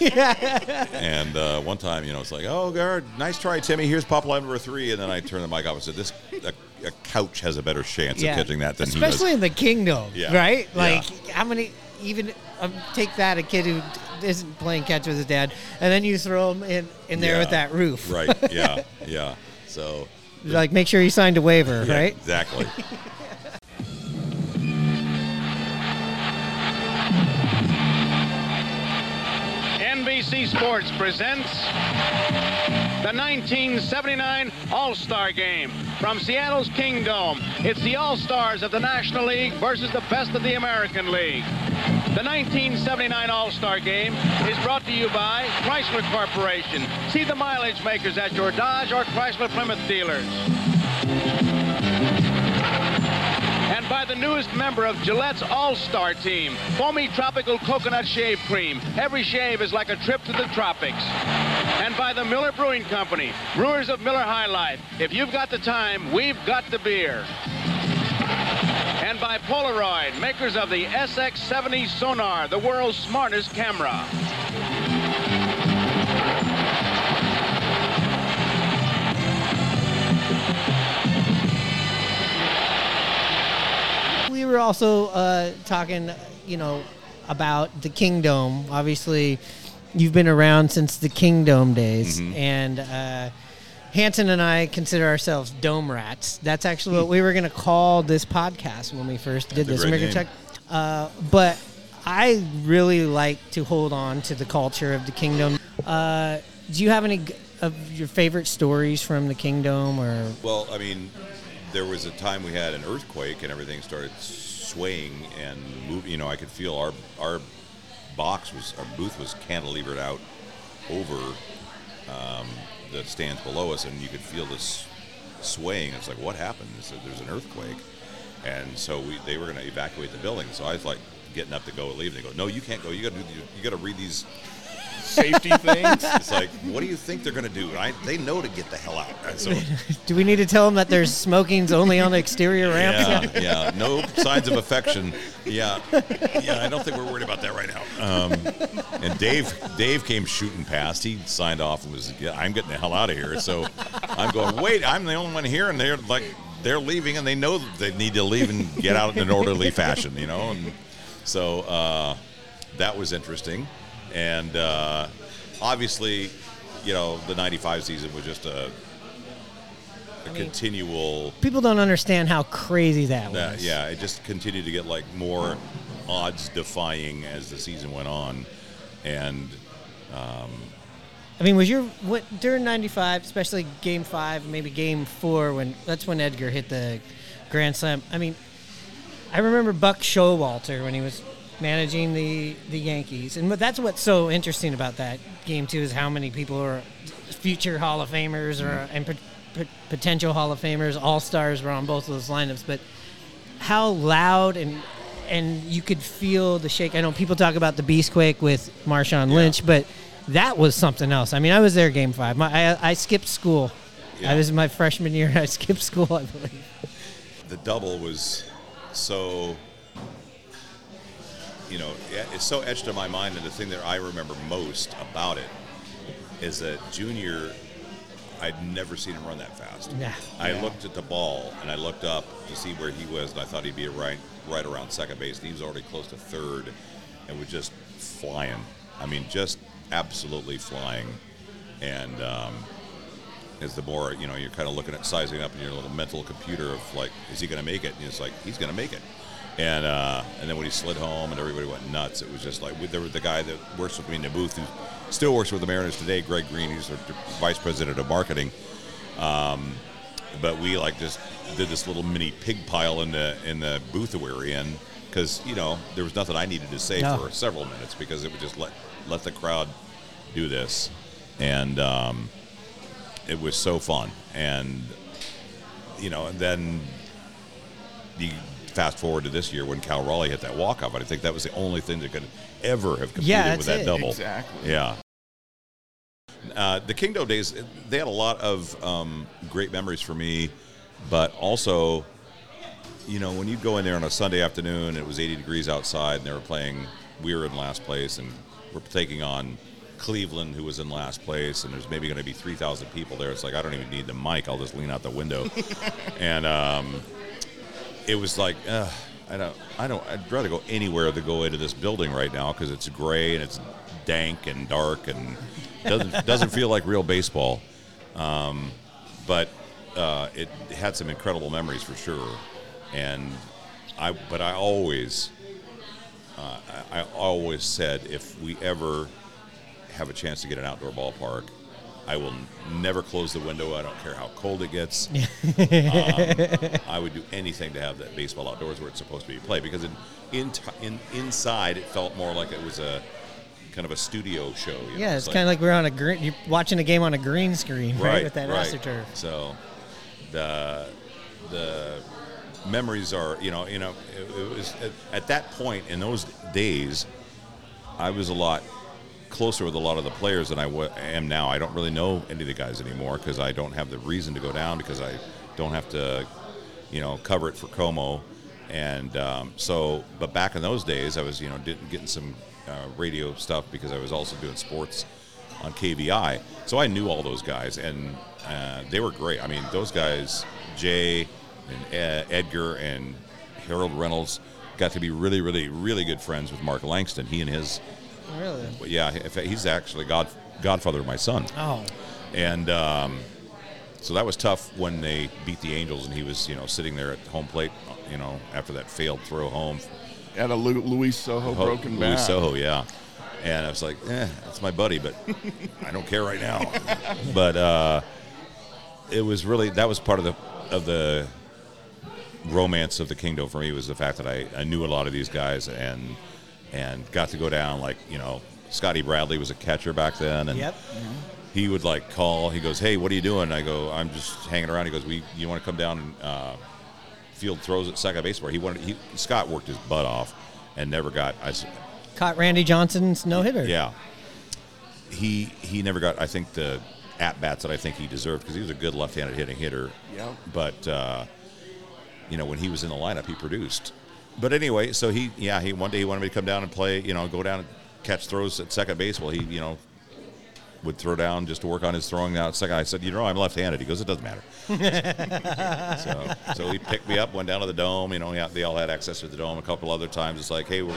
(laughs) and uh, one time, you know, it's like, oh, guard, nice try, Timmy. Here's pop line number three. And then I turned the mic off and said, this a, a couch has a better chance Yeah. of catching that than especially in the Kingdome, Yeah. right? Like how many even um, take that a kid who isn't playing catch with his dad, and then you throw him in in there Yeah. with that roof, Right. Yeah. Yeah. So. Like make sure you signed a waiver, Yeah, right? Exactly. (laughs) NBC Sports presents the 1979 All-Star Game from Seattle's Kingdome. It's the All-Stars of the National League versus the best of the American League. The 1979 All-Star Game is brought to you by Chrysler Corporation. See the mileage makers at your Dodge or Chrysler Plymouth dealers. And by the newest member of Gillette's All-Star Team, foamy tropical coconut shave cream. Every shave is like a trip to the tropics. And by the Miller Brewing Company, brewers of Miller High Life. If you've got the time, we've got the beer. And by Polaroid, makers of the SX70 Sonar, the world's smartest camera. We were also uh, talking, you know, about the Kingdome. Obviously, you've been around since the Kingdome days, Mm-hmm. and uh, Hanson and I consider ourselves dome rats. That's actually what we were going to call this podcast when we first did That's this. great Maker name. check. Uh, but I really like to hold on to the culture of the Kingdome. Uh, do you have any g- of your favorite stories from the Kingdome, or Well, I mean, there was a time we had an earthquake and everything started swaying and moving. You know, I could feel our our box was our booth was cantilevered out over um, the stands below us, and you could feel this swaying. It's like, what happened? Said there's an earthquake, and so we they were going to evacuate the building. So I was like getting up to go leave. And they go, no, you can't go. You got to. You got to read these Safety things. (laughs) It's like, what do you think they're going to do? And I, they know to get the hell out. And so (laughs) do we need to tell them that there's smoking's only on the exterior ramps? Yeah, yeah. No signs of affection. Yeah, yeah. I don't think we're worried about that right now. Um, and Dave, Dave came shooting past. He signed off and was, yeah, "I'm getting the hell out of here." So I'm going. Wait, I'm the only one here, and they're like, they're leaving, and they know that they need to leave and get out in an orderly fashion, you know. And so uh, that was interesting, and uh, obviously, you know, the '95 season was just a. A continual People don't understand how crazy that was. that, yeah, it just continued to get like more odds defying as the season went on, and um, I mean, was your what during '95, especially Game Five, maybe Game Four, when that's when Edgar hit the grand slam. I mean, I remember Buck Showalter when he was managing the the Yankees, and that's what's so interesting about that game too is how many people are future Hall of Famers or mm-hmm. and pot- pot- potential Hall of Famers, All Stars were on both of those lineups, but how loud and and you could feel the shake. I know people talk about the beast quake with Marshawn Lynch, but that was something else. I mean, I was there game five. My, I, I skipped school. Yeah. I was my freshman year. And (laughs) I skipped school, I believe. the double was so. You know, it's so etched in my mind, and the thing that I remember most about it is that Junior, I'd never seen him run that fast. Yeah. I Yeah. looked at the ball and I looked up to see where he was, and I thought he'd be right, right around second base, and he was already close to third, and was just flying. I mean, just absolutely flying. And um, as the more you know, you're kind of looking at sizing up in your little mental computer of like, is he going to make it? And it's like he's going to make it. And uh, and then when he slid home and everybody went nuts, it was just like there was the guy that works with me in the booth who still works with the Mariners today, Greg Green. He's the vice president of marketing. Um, but we like just did this little mini pig pile in the in the booth that we were in because you know there was nothing I needed to say No. for several minutes because it would just let let the crowd do this, and um, it was so fun. And you know, and then you fast forward to this year when Cal Raleigh hit that walk off. I think that was the only thing that could ever have competed Yeah, with that it. double. Exactly. Yeah. uh, the Kingdome days, they had a lot of um, great memories for me, but also, you know, when you'd go in there on a Sunday afternoon, it was 80 degrees outside, and they were playing. We were in last place, and we're taking on Cleveland, who was in last place, and there's maybe going to be 3,000 people there. It's like I don't even need the mic; I'll just lean out the window, (laughs) and um, it was like. Uh, I don't. I don't. I'd rather go anywhere than go into this building right now because it's gray and it's dank and dark and doesn't (laughs) doesn't feel like real baseball. Um, but uh, it had some incredible memories for sure. And I. But I always. Uh, I, I always said if we ever have a chance to get an outdoor ballpark, I will never close the window. I don't care how cold it gets. (laughs) um, I would do anything to have that baseball outdoors where it's supposed to be played because in, in, in inside it felt more like it was a kind of a studio show. You yeah, know? it's, kind of like we're on a green, you're watching a game on a green screen, right, right with that right. AstroTurf. So the the memories are you know you know it, it was at, at that point in those days, I was a lot closer with a lot of the players than I w- am now. I don't really know any of the guys anymore because I don't have the reason to go down because I don't have to, you know, cover it for KOMO. And um, so, but back in those days, I was, you know, did, getting some uh, radio stuff because I was also doing sports on KVI. So I knew all those guys, and uh, they were great. I mean, those guys, Jay and Ed, Edgar and Harold Reynolds, got to be really, really, really good friends with Mark Langston. He and his Really? but yeah, he's actually god godfather of my son. Oh. And um, so that was tough when they beat the Angels, and he was you know sitting there at home plate, you know, after that failed throw home. At a Lu- Luis Sojo Ho- broken Luis. Sojo, yeah. And I was like, eh, that's my buddy, but (laughs) I don't care right now. but uh, it was really that was part of the of the romance of the Kingdome for me was the fact that I, I knew a lot of these guys and and got to go down like you know Scotty Bradley was a catcher back then and Yep. he would like call he goes hey what are you doing I go I'm just hanging around he goes we you want to come down and uh, field throws at second base where he wanted he, Scott worked his butt off and never got I s- Caught Randy Johnson's no hitter. yeah. He he never got I think the at bats that I think he deserved because he was a good left-handed hitting hitter. Yep. But uh, you know when he was in the lineup, he produced. But anyway, so he yeah he one day he wanted me to come down and play you know go down and catch throws at second base. Well, he you know would throw down just to work on his throwing out at second. I said, you know, I'm left-handed. He goes, it doesn't matter. (laughs) so, so he picked me up, went down to the dome. You know, he- they all had access to the dome. A couple other times, it's like, hey, we're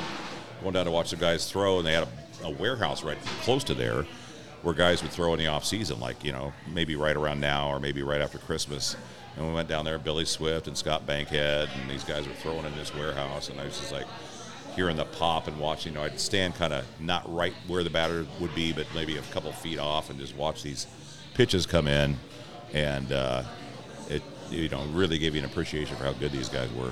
going down to watch the guys throw, and they had a, a warehouse right close to there where guys would throw in the off season, like you know, maybe right around now or maybe right after Christmas. And we went down there, Billy Swift and Scott Bankhead, and these guys were throwing in this warehouse, and I was just like hearing the pop and watching. You know, I'd stand kind of not right where the batter would be, but maybe a couple feet off, and just watch these pitches come in, and uh, it you know really gave you an appreciation for how good these guys were.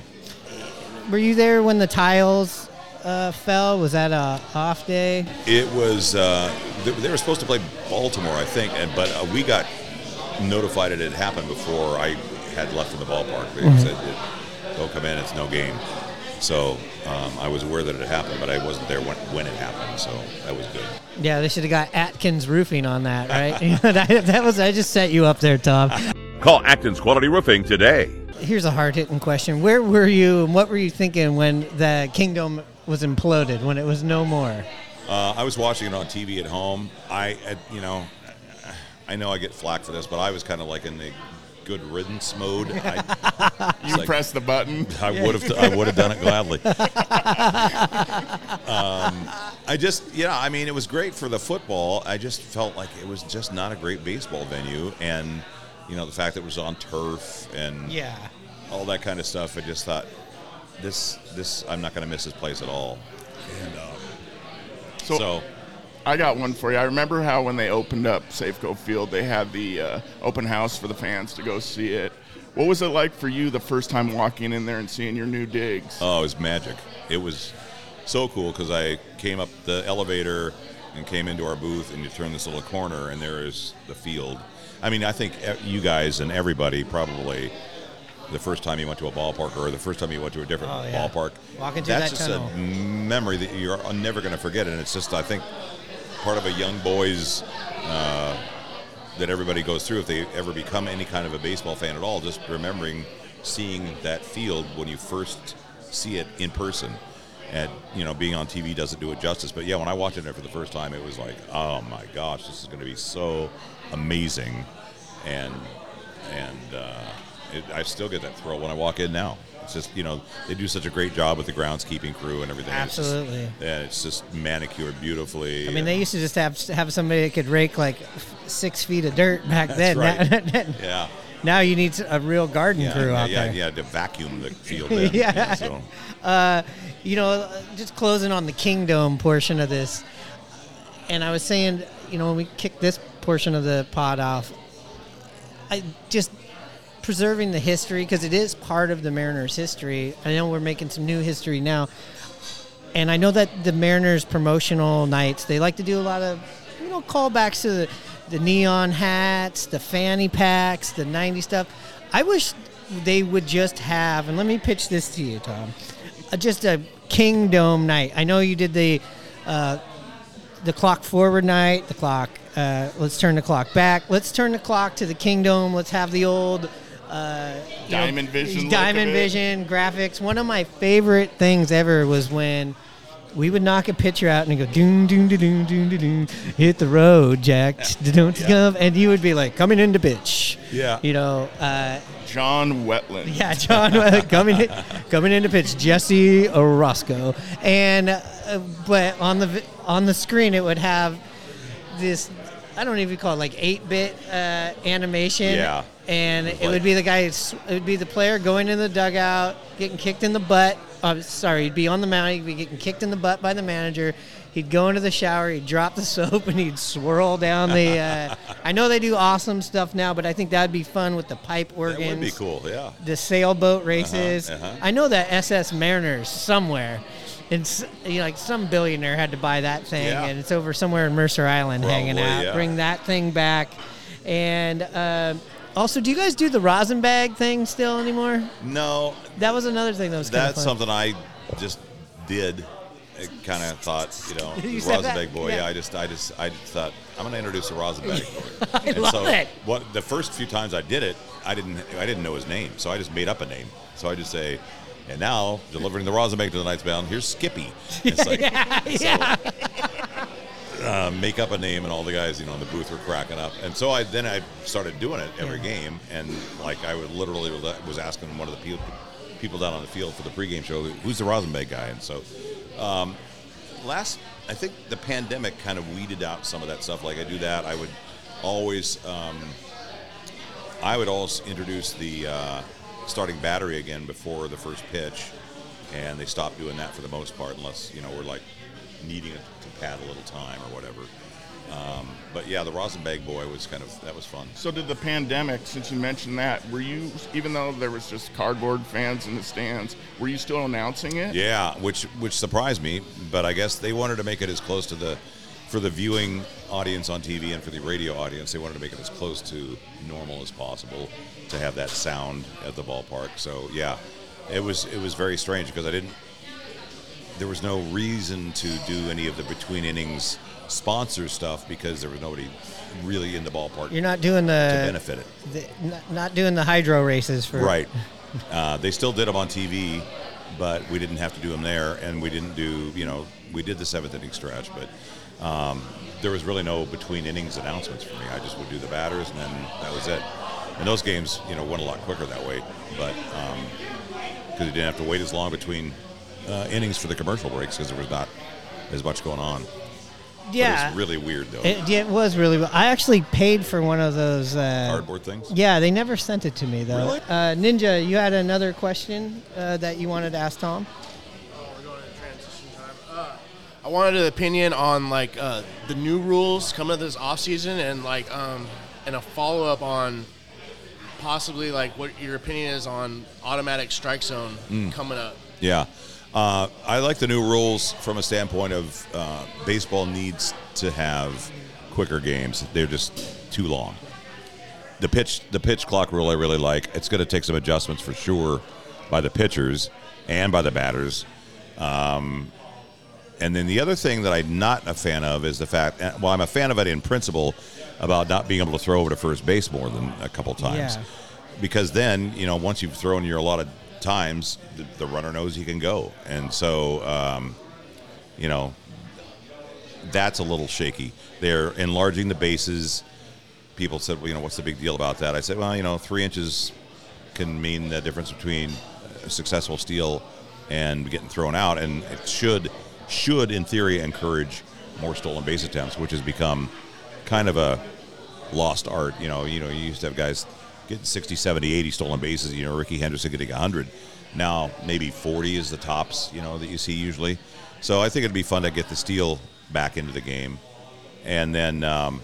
Were you there when the tiles uh, fell? Was that a off day? It was uh, they, they were supposed to play Baltimore, I think, and but uh, we got notified it had happened before I had left in the ballpark. They Mhm. said, "Don't come in; it's no game." So um, I was aware that it happened, but I wasn't there when, when it happened. So that was good. Yeah, they should have got Atkins Roofing on that, right? (laughs) (laughs) that, that was I just set you up there, Tom. Call Atkins Quality Roofing today. Here's a hard hitting question: Where were you, and what were you thinking when the Kingdome was imploded? When it was no more? Uh, I was watching it on TV at home. I, uh, you know, I know I get flack for this, but I was kind of like in the good riddance mode. I, (laughs) You like- press the button. I would have. I would have done it gladly. (laughs) um, I just, yeah. I mean, it was great for the football. I just felt like it was just not a great baseball venue, and you know, the fact that it was on turf and Yeah. all that kind of stuff. I just thought this, this, I'm not going to miss this place at all. And um, So, so I got one for you. I remember how when they opened up Safeco Field, they had the uh, open house for the fans to go see it. What was it like for you the first time walking in there and seeing your new digs? Oh, it was magic. It was so cool because I came up the elevator and came into our booth, and you turn this little corner, and there is the field. I mean, I think e- you guys and everybody probably the first time you went to a ballpark or the first time you went to a different Oh, yeah. ballpark. Walking through that's that just tunnel. a memory that you're never going to forget, and it's just I think part of a young boy's uh, that everybody goes through if they ever become any kind of a baseball fan at all. Just remembering seeing that field when you first see it in person. And you know, being on TV doesn't do it justice. But yeah, when I watched it there for the first time, it was like, oh my gosh, this is going to be so amazing, and and uh, it, I still get that thrill when I walk in now. It's just you know they do such a great job with the groundskeeping crew and everything. It's just- Absolutely. yeah, it's just manicured beautifully. I mean, they used to just have have somebody that could rake like six feet of dirt back then. (laughs) right. yeah. Now you need a real garden Yeah, crew yeah, out yeah, there. yeah, to vacuum the (laughs) field. Yeah. So. Uh, you know, just closing on the Kingdome portion of this, and I was saying, you know, when we kicked this portion of the pod off, I just preserving the history because it is part of the Mariners' history. I know we're making some new history now, and I know that the Mariners promotional nights they like to do a lot of you know callbacks to the, the neon hats, the fanny packs, the '90s stuff. I wish they would just have, and let me pitch this to you, Tom, uh, just a Kingdome night. I know you did the. Uh, the clock forward night, the clock. Uh, let's turn the clock back. Let's turn the clock to the Kingdome. Let's have the old uh, you know, Diamond Vision Diamond. Vision graphics. One of my favorite things ever was when we would knock a pitcher out and go doom doom doom doom doom doom hit the road, Jack. (laughs) Don't come, and you would be like coming into pitch. Yeah. You know. Uh, John Wetteland. yeah, John (laughs) coming in, coming into pitch, Jesse Orosco, and uh, but on the on the screen it would have this. I don't even call it like eight bit uh, animation. Yeah. and it would be the guy. It would be the player going in the dugout, getting kicked in the butt. Uh, sorry, he'd be on the mound. He'd be getting kicked in the butt by the manager. He'd go into the shower. He'd drop the (laughs) soap and he'd swirl down the. Uh, I know they do awesome stuff now, but I think that'd be fun with the pipe organs That would be cool. Yeah. the sailboat races. uh-huh. I know that SS Mariners somewhere, and you know, like some billionaire had to buy that thing, Yeah. and it's over somewhere in Mercer Island hanging out. yeah. Bring that thing back, and uh, also, do you guys do the rosin bag thing still anymore? No, That was another thing that was that's something I just did. Kind of thought, you know, (laughs) You that? rosin bag boy. Yeah. I just, I just, I just thought I'm going to introduce the rosin bag (laughs) boy. I and love so it. What the first few times I did it, I didn't, I didn't know his name, so I just made up a name. So I just say, and now delivering the rosin bag to the Knights bound. Here's Skippy. (laughs) It's like, yeah, so, yeah. uh, make up a name, and all the guys, you know, in the booth were cracking up. And so I then I started doing it every game, and like I would literally was asking one of the people people down on the field for the pregame show, who's the rosin bag guy? And so um, last, I think the pandemic kind of weeded out some of that stuff. Like I do that, I would always, um, I would always introduce the uh, starting battery again before the first pitch, and they stopped doing that for the most part, unless you know we're like needing it to pad a little time or whatever. Um, but yeah, the rosin bag boy was kind of that was fun. So did the pandemic, since you mentioned that, were you, even though there was just cardboard fans in the stands, were you still announcing it? Yeah, which which surprised me, but I guess they wanted to make it as close to the for the viewing audience on TV and for the radio audience, they wanted to make it as close to normal as possible to have that sound at the ballpark. So yeah, it was it was very strange because I didn't. There was no reason to do any of the between innings sponsor stuff because there was nobody really in the ballpark. You're not doing the to benefit it. the- not, doing the hydro races for Right. Uh, they still did them on TV, but we didn't have to do them there, and we didn't do, you know, we did the seventh inning stretch, but um, there was really no between innings announcements for me. I just would do the batters, and then that was it. And those games, you know, went a lot quicker that way, but because you didn't have to wait as long between uh, innings for the commercial breaks because there was not as much going on. But Yeah. it's really weird though. It, it was really. I actually paid for one of those uh, Cardboard things? Yeah, they never sent it to me though. Really? Uh, Ninja, you had another question uh, that you wanted to ask Tom. Oh, we're going into transition time. I wanted an opinion on like uh, the new rules coming up this off season and like um, and a follow up on possibly like what your opinion is on automatic strike zone Mm. coming up. Yeah. Uh, I like the new rules from a standpoint of uh, baseball needs to have quicker games. They're just too long. The pitch, the pitch clock rule, I really like. It's going to take some adjustments for sure by the pitchers and by the batters. Um, and then the other thing that I'm not a fan of is the fact. Well, I'm a fan of it in principle, about not being able to throw over to first base more than a couple times. Yeah. Because then, you know, once you've thrown your allotted times, the, the runner knows he can go. And so, um, you know, that's a little shaky. They're enlarging the bases. People said, well, you know, what's the big deal about that? I said, well, you know, three inches can mean the difference between a successful steal and getting thrown out, and it should, should in theory, encourage more stolen base attempts, which has become kind of a lost art. You know, you know, you used to have guys getting 60, 70, 80 stolen bases. You know, Rickey Henderson getting 100. Now maybe 40 is the tops. You know that you see usually. So I think it'd be fun to get the steal back into the game, and then. Um,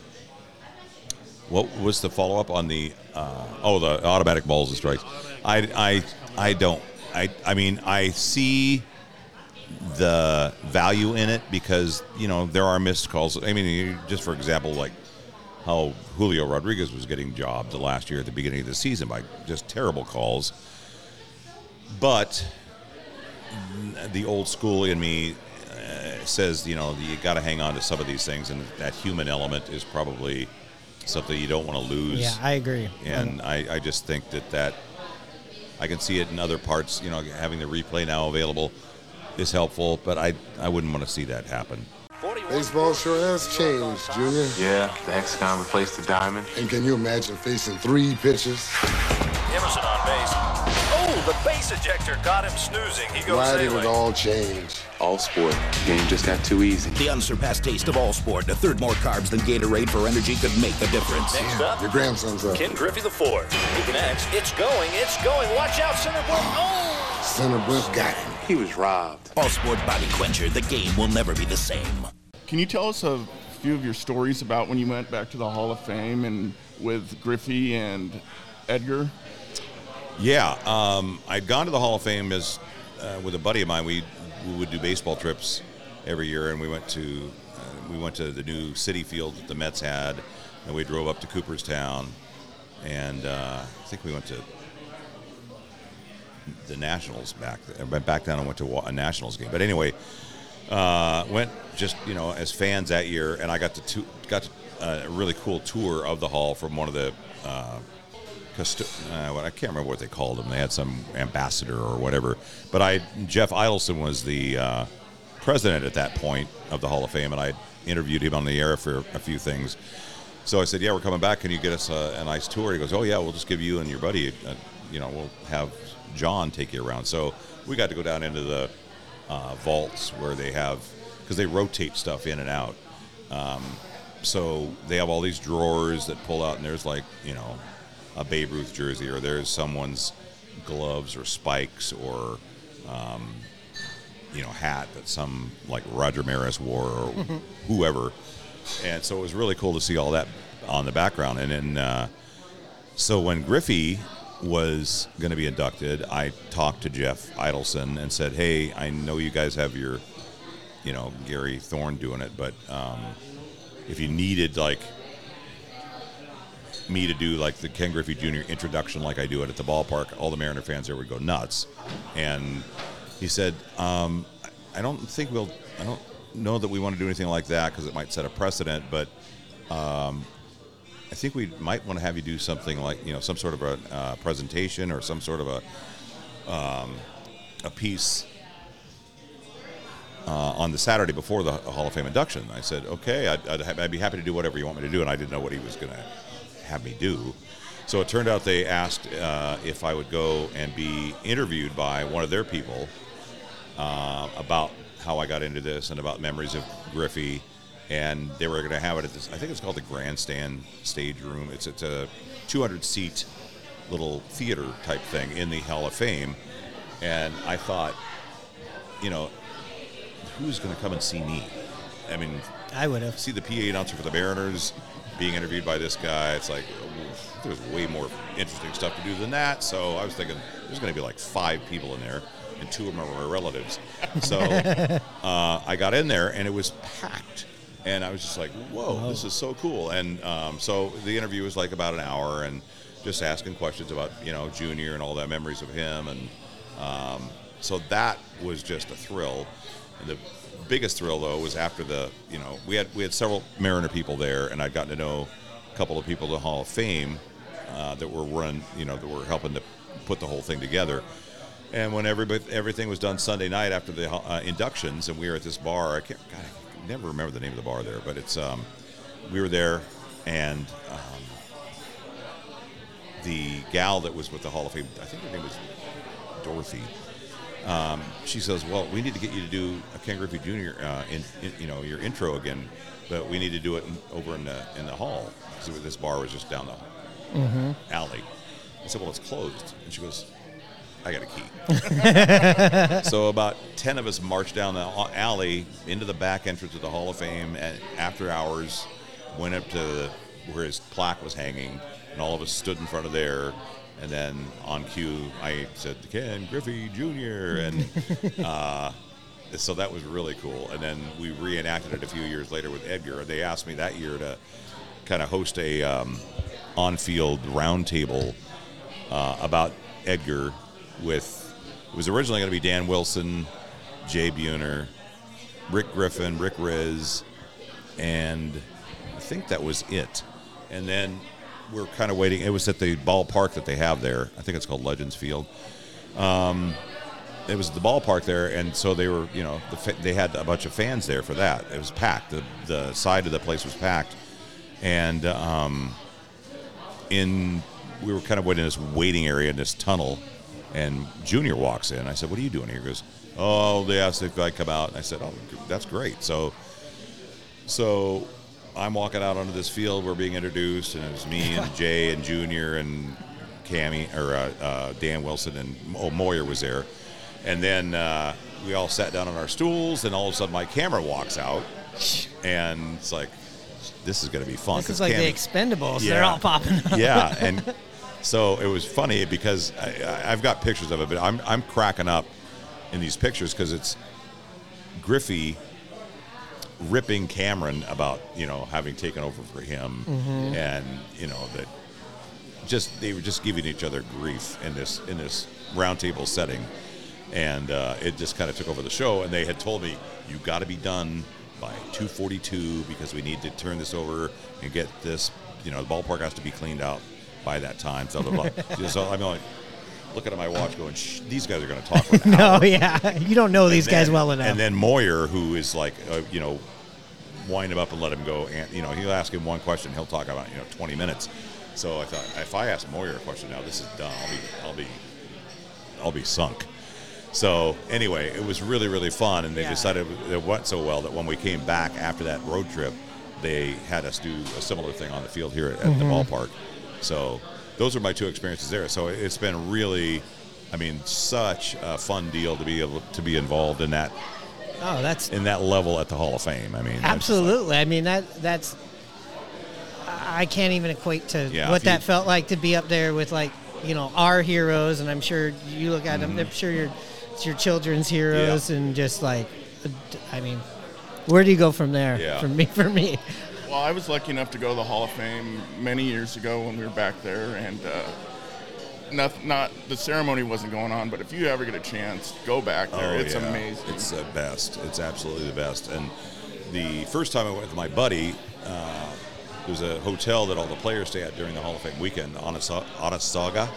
what was the follow up on the? Uh, oh, the automatic balls and strikes. I, I, I don't. I, I mean, I see the value in it because you know there are missed calls. I mean, just for example, like how Julio Rodriguez was getting jobbed last year at the beginning of the season by just terrible calls. But the old school in me uh, says, you know, you got to hang on to some of these things, and that human element is probably something you don't want to lose. Yeah, I agree. And I, I just think that that I can see it in other parts. You know, having the replay now available is helpful, but I I wouldn't want to see that happen. Baseball sure has changed, Junior. Yeah, the hexagon replaced the diamond. And can you imagine facing three pitches? Emerson on base. Oh, the base ejector got him snoozing. He goes Why did it all change? All sport. Game just got too easy. The unsurpassed taste of all sport. A third more carbs than Gatorade for energy could make a difference. Next up, Your grandson's up. Ken Griffey the fourth. He connects. It's going. It's going. Watch out, center point. Oh! Center Brent got him. He was robbed. All sport body quencher. The game will never be the same. Can you tell us a few of your stories about when you went back to the Hall of Fame and with Griffey and Edgar? Yeah, um, I'd gone to the Hall of Fame as uh, with a buddy of mine. We we would do baseball trips every year, and we went to uh, we went to the new Citi Field that the Mets had, and we drove up to Cooperstown, and uh, I think we went to the Nationals back. I went back down and went to a Nationals game. But anyway, uh, went just you know as fans that year, and I got to got uh, a really cool tour of the hall from one of the. Uh, custo- uh, what I can't remember what they called him. They had some ambassador or whatever. But I Jeff Idelson was the uh, president at that point of the Hall of Fame, and I interviewed him on the air for a few things. So I said, "Yeah, we're coming back. Can you get us a, a nice tour?" He goes, "Oh yeah, we'll just give you and your buddy. uh you know, we'll have John take you around." So we got to go down into the uh, vaults where they have because they rotate stuff in and out. Um, so they have all these drawers that pull out, and there's like you know a Babe Ruth jersey, or there's someone's gloves or spikes, or um, you know hat that some like Roger Maris wore or whoever. And so it was really cool to see all that on the background. And then uh, so when Griffey was going to be inducted, I talked to Jeff Idelson and said, "Hey, I know you guys have your, you know, Gary Thorne doing it, but um, if you needed like me to do like the Ken Griffey Jr. introduction, like I do it at the ballpark, all the Mariner fans there would go nuts." And he said, um, "I don't think we'll. I don't know that we want to do anything like that because it might set a precedent, but." Um, I think we might want to have you do something like you know some sort of a uh, presentation or some sort of a um, a piece uh, on the Saturday before the Hall of Fame induction. I said, okay, I'd, I'd, I'd be happy to do whatever you want me to do, and I didn't know what he was going to have me do. So it turned out they asked uh, if I would go and be interviewed by one of their people uh, about how I got into this and about memories of Griffey. And they were going to have it at this, I think it's called the Grandstand Stage Room. It's, it's a 200 seat little theater type thing in the Hall of Fame. And I thought, you know, who's going to come and see me? I mean, I would have. See the PA announcer for the Mariners being interviewed by this guy. It's like, there's way more interesting stuff to do than that. So I was thinking there's going to be like five people in there, and two of them are my relatives. So (laughs) uh, I got in there, and it was packed. And I was just like, whoa, this is so cool. And um, so the interview was like about an hour, and just asking questions about you know Junior and all that memories of him, and um, so that was just a thrill. And the biggest thrill though was after the you know we had we had several Mariner people there, and I'd gotten to know a couple of people to the Hall of Fame uh, that were run, you know, that were helping to put the whole thing together. And when everybody, everything was done Sunday night after the uh, inductions, and we were at this bar, I can't, God, I never remember the name of the bar there, but it's, um, we were there, and um, the gal that was with the Hall of Fame, I think her name was Dorothy. Um, she says, "Well, we need to get you to do a Ken Griffey Jr. Uh, in, in, you know, your intro again, but we need to do it in, over in the in the hall because this bar was just down the Mhm. alley." I said, "Well, it's closed," and she goes, "I got a key." (laughs) so about ten of us marched down the alley into the back entrance of the Hall of Fame, and after hours, went up to the, where his plaque was hanging, and all of us stood in front of there. And then on cue, I said, to Ken Griffey Jr. And (laughs) uh, so that was really cool. And then we reenacted it a few years later with Edgar. They asked me that year to kind of host a um, on-field roundtable uh, about Edgar. With it was originally going to be Dan Wilson, Jay Buhner, Rick Griffin, Rick Rizzs, and I think that was it. And then we're kind of waiting. It was at the ballpark that they have there. I think it's called Legends Field. Um, it was the ballpark there, and so they were, you know, the, fa- they had a bunch of fans there for that. It was packed. The the side of the place was packed, and um, in we were kind of waiting in this waiting area in this tunnel, and Junior walks in. I said, "What are you doing here?" He goes, "Oh, they asked if I come out." And I said, "Oh, that's great." So, so I'm walking out onto this field. We're being introduced, and it was me and (laughs) Jay and Junior and Cammy or uh, uh, Dan Wilson and oh, Moyer was there, and then uh, we all sat down on our stools, and all of a sudden Mike Cameron walks out, and it's like, this is going to be fun. This is like the Cammy- Expendables. They're all popping up. yeah, and (laughs) so it was funny because I, I've got pictures of it, but I'm I'm cracking up in these pictures because it's Griffey ripping Cameron about you know having taken over for him, Mhm. and you know that just they were just giving each other grief in this in this roundtable setting, and uh, it just kind of took over the show. And they had told me you got to be done by 2:42 because we need to turn this over and get this. You know, the ballpark has to be cleaned out by that time. So, blah, (laughs) blah, so I'm like looking at my watch, going, Shh, "These guys are going to talk for an (laughs) hour." no, yeah, you don't know these And guys well enough. And then Moyer, who is like, uh, you know, wind him up and let him go. And you know, he'll ask him one question, he'll talk about you know 20 minutes. So I thought, if I ask Moyer a question now, this is done. I'll be, I'll be, I'll be sunk. So anyway, it was really, really fun, and they Yeah. decided it went so well that when we came back after that road trip, they had us do a similar thing on the field here at, at the ballpark. So those are my two experiences there. So it's been really, I mean, such a fun deal to be able to be involved in that oh, that's in that level at the Hall of Fame. I mean, just like- Absolutely. I mean that that's I can't even equate to Yeah, what if you- that felt like to be up there with like you know our heroes, and I'm sure you look at them. Mm-hmm. I'm sure your it's your children's heroes, and just like I mean, where do you go from there? Yeah. For me, (laughs) for me, Well, I was lucky enough to go to the Hall of Fame many years ago when we were back there, and uh, not, not the ceremony wasn't going on. But if you ever get a chance, go back there. Oh, it's yeah. amazing. It's the best. It's absolutely the best. And the first time I went with my buddy, uh, there was a hotel that all the players stay at during the Hall of Fame weekend, Otesaga,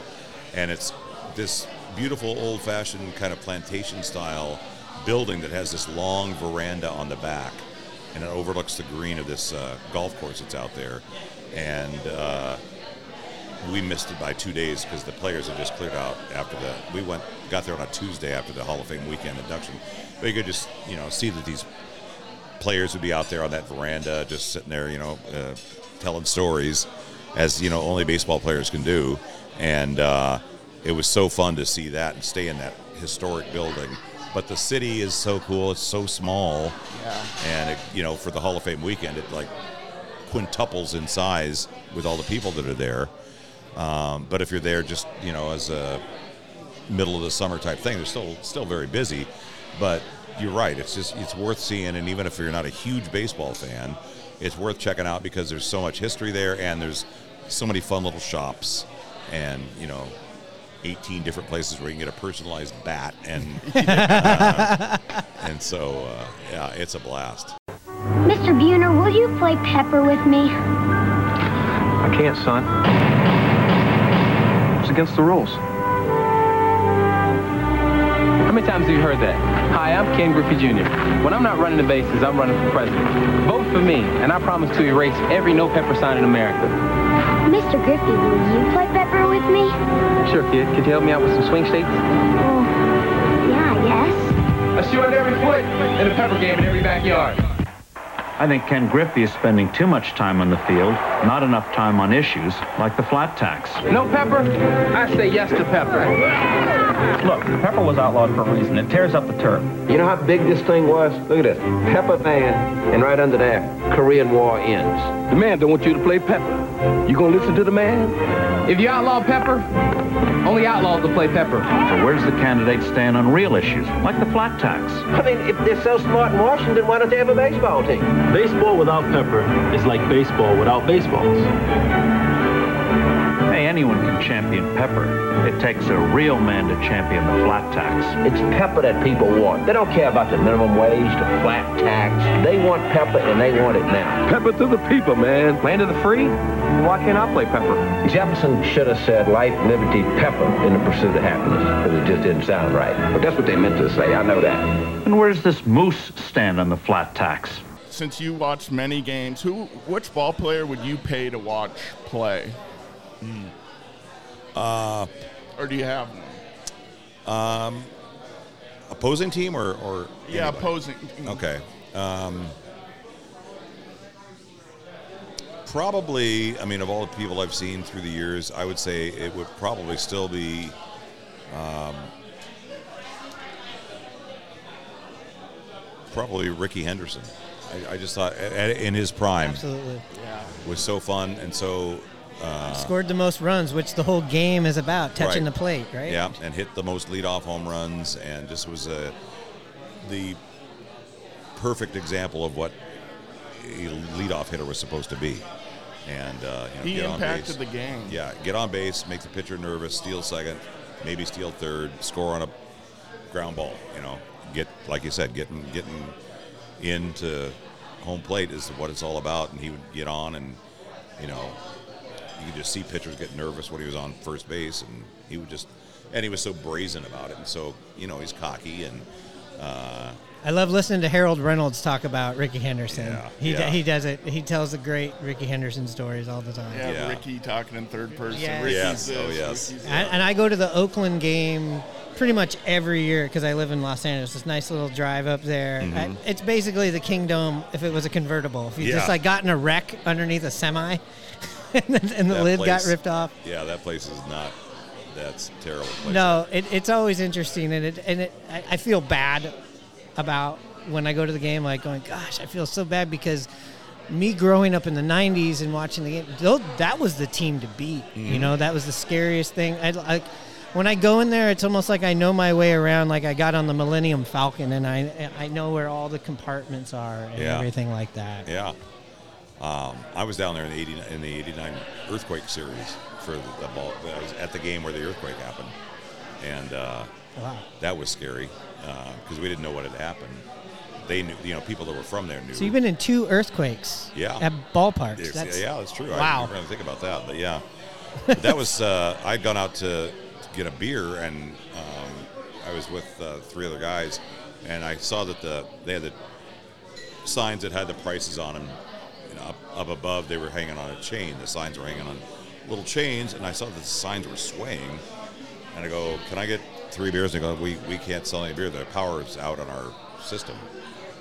and it's this beautiful old-fashioned kind of plantation-style building that has this long veranda on the back, and it overlooks the green of this uh, golf course that's out there, and. Uh, we missed it by two days because the players had just cleared out after the. We went, got there on a Tuesday after the Hall of Fame weekend induction. But you could just, you know, see that these players would be out there on that veranda, just sitting there, you know, uh, telling stories, as you know, only baseball players can do. And uh, it was so fun to see that and stay in that historic building. But the city is so cool; it's so small, Yeah. and it, you know, for the Hall of Fame weekend, it like quintuples in size with all the people that are there. Um, but if you're there just you know as a middle of the summer type thing, they're still still very busy. But you're right; it's just it's worth seeing, and even if you're not a huge baseball fan, it's worth checking out because there's so much history there, and there's so many fun little shops, and you know. 18 different places where you can get a personalized bat and (laughs) uh, and so uh, yeah it's a blast Mr. Buhner, will you play Pepper with me? I can't, son. It's against the rules. How many times have you heard that? Hi, I'm Ken Griffey Jr. When I'm not running the bases, I'm running for president. Vote for me, and I promise to erase every no pepper sign in America. Mr. Griffey, will you play pepper with me? Sure, kid. Could you help me out with some swing states? Oh, yeah, I guess. Let's shoot on every foot and a pepper game in every backyard. I think Ken Griffey is spending too much time on the field, not enough time on issues like the flat tax. No pepper? I say yes to pepper. Look, pepper was outlawed for a reason. It tears up the turf. You know how big this thing was? Look at this. Pepper van, and right under there, Korean War ends. The man don't want you to play pepper. You gonna listen to the man? If you outlaw pepper, only outlaws will play pepper. So where does the candidate stand on real issues like the flat tax? I mean, if they're so smart in Washington, why don't they have a baseball team? Baseball without pepper is like baseball without baseballs. Hey, anyone can champion pepper. It takes a real man to champion the flat tax. It's pepper that people want. They don't care about the minimum wage, the flat tax. They want pepper, and they want it now. Pepper to the people, man. Land of the free? Why can't I play pepper? Jefferson should have said life, liberty, pepper in the pursuit of happiness, but it just didn't sound right. But that's what they meant to say. I know that. And where's this moose stand on the flat tax? Since you watched many games, who, which ball player would you pay to watch play? Uh, Or do you have one? um, opposing team or, or Yeah, anybody? opposing. Okay. Um, probably, I mean, of all the people I've seen through the years, I would say it would probably still be. Um, probably Rickey Henderson. I, I just thought at, at- in his prime Absolutely. was so fun and so. Uh, Scored the most runs, which the whole game is about, touching Right. the plate, right? Yeah, and hit the most leadoff home runs, and just was a, the perfect example of what a leadoff hitter was supposed to be. And uh, you know, He get on impacted base. the game. Yeah, get on base, make the pitcher nervous, steal second, maybe steal third, score on a ground ball. You know, get like you said, getting getting into home plate is what it's all about. And he would get on, and you know, you could just see pitchers get nervous when he was on first base, and he would just, and he was so brazen about it, and so you know, he's cocky and. Uh, I love listening to Harold Reynolds talk about Rickey Henderson. Yeah, he yeah. he does it. He tells the great Rickey Henderson stories all the time. Yeah, Rickey talking in third person. Yes. Rickey's Yes. this, Oh, yes. Rickey's And, and I go to the Oakland game pretty much every year because I live in Los Angeles. This nice little drive up there. Mhm. I, it's basically the Kingdome if it was a convertible. If you Yeah. just like got in a wreck underneath a semi, (laughs) and, the- and the lid got ripped off. Yeah, that place is not. That's a terrible. Place. No, it, it's always interesting, and it and it I, I feel bad about when I go to the game, like going, gosh, I feel so bad because me growing up in the '90s and watching the game, that was the team to beat. You Mhm. know, that was the scariest thing. I, I, when I go in there, it's almost like I know my way around. Like I got on the Millennium Falcon, and I I know where all the compartments are and Yeah. everything like that. Yeah. Um, I was down there in the 80, in the 89 earthquake series for the, the ball. I was at the game where the earthquake happened. And uh, Wow. that was scary because we didn't know what had happened. They knew, you know, people that were from there knew. So you've been in two earthquakes. Yeah. At ballparks. It's- That's, yeah, that's true. Wow. I didn't really think about that, but yeah, But that was. Uh, I'd gone out to, to get a beer, and um, I was with uh, three other guys, and I saw that the they had the signs that had the prices on them. Up, up above, they were hanging on a chain. The signs were hanging on little chains, and I saw the signs were swaying. And I go, "Can I get three beers?" And they go, "We we can't sell any beer. The power's out on our system."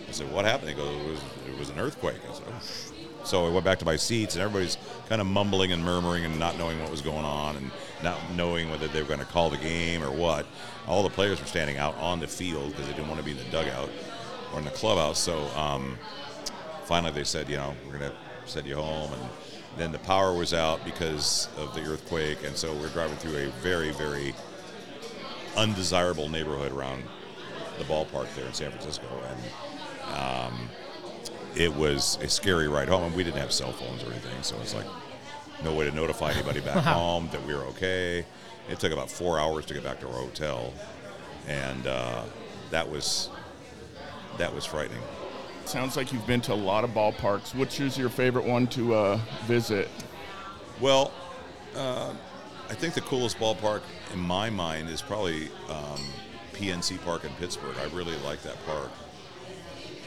I said, "What happened?" They go, "It was it was an earthquake." I said, "Oh." So I went back to my seats, and everybody's kind of mumbling and murmuring and not knowing what was going on and not knowing whether they were going to call the game or what. All the players were standing out on the field because they didn't want to be in the dugout or in the clubhouse. So um, finally, they said, you know, we're going to send you home. And then the power was out because of the earthquake, and so we're driving through a very, very undesirable neighborhood around the ballpark there in San Francisco, and um, it was a scary ride home. And we didn't have cell phones or anything, so it's like no way to notify anybody back Wow. (laughs) home that we were okay. It took about four hours to get back to our hotel, and uh, that was that was frightening. Sounds like you've been to a lot of ballparks. Which is your favorite one to uh, visit? Well, uh, I think the coolest ballpark in my mind is probably um, PNC Park in Pittsburgh. I really like that park.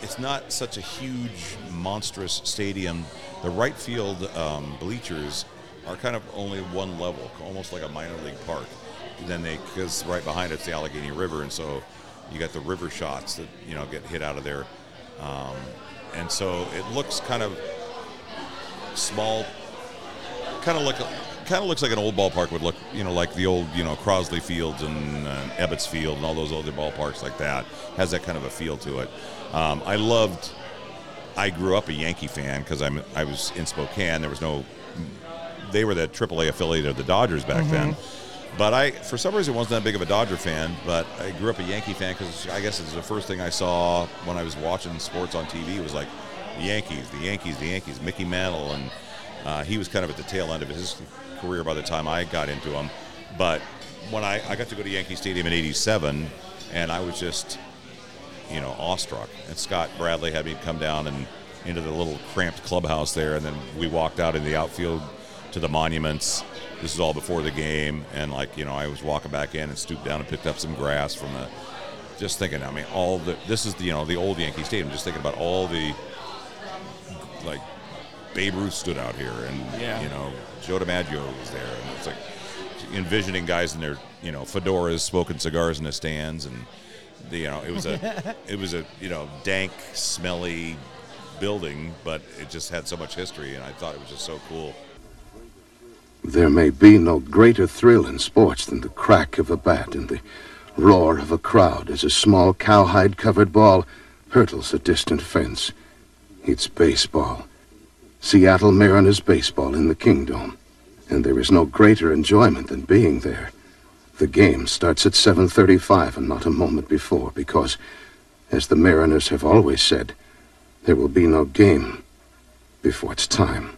It's not such a huge, monstrous stadium. The right field um, bleachers are kind of only one level, almost like a minor league park. And then they, because right behind it's the Allegheny River, and so you got the river shots that you know get hit out of there, um, and so it looks kind of small, kind of like a, kind of looks like an old ballpark would look, you know, like the old, you know, Crosley Fields and uh, Ebbets Field and all those other ballparks like that. Has that kind of a feel to it. Um, I loved. I grew up a Yankee fan because I'm I was in Spokane. There was no. They were the AAA affiliate of the Dodgers back Mhm. then. But I, for some reason, wasn't that big of a Dodger fan. But I grew up a Yankee fan because I guess it's the first thing I saw when I was watching sports on TV was like the Yankees, the Yankees, the Yankees. Mickey Mantle, and uh, he was kind of at the tail end of his career by the time I got into him. But when I, I got to go to Yankee Stadium in '87, and I was just, you know, awestruck. And Scott Bradley had me come down and into the little cramped clubhouse there, and then we walked out in the outfield to the monuments. This is all before the game, and like you know, I was walking back in and stooped down and picked up some grass from the. Just thinking, I mean, all the this is the you know the old Yankee Stadium. Just thinking about all the like Babe Ruth stood out here, and Yeah. you know Joe DiMaggio was there, and it's like envisioning guys in their you know fedoras, smoking cigars in the stands, and the, you know it was a (laughs) it was a you know dank, smelly building, but it just had so much history, and I thought it was just so cool. There may be no greater thrill in sports than the crack of a bat and the roar of a crowd as a small cowhide covered ball hurtles a distant fence. It's baseball. Seattle Mariners baseball in the Kingdome. And there is no greater enjoyment than being there. The game starts at 7:35 and not a moment before because as the Mariners have always said, there will be no game before it's time.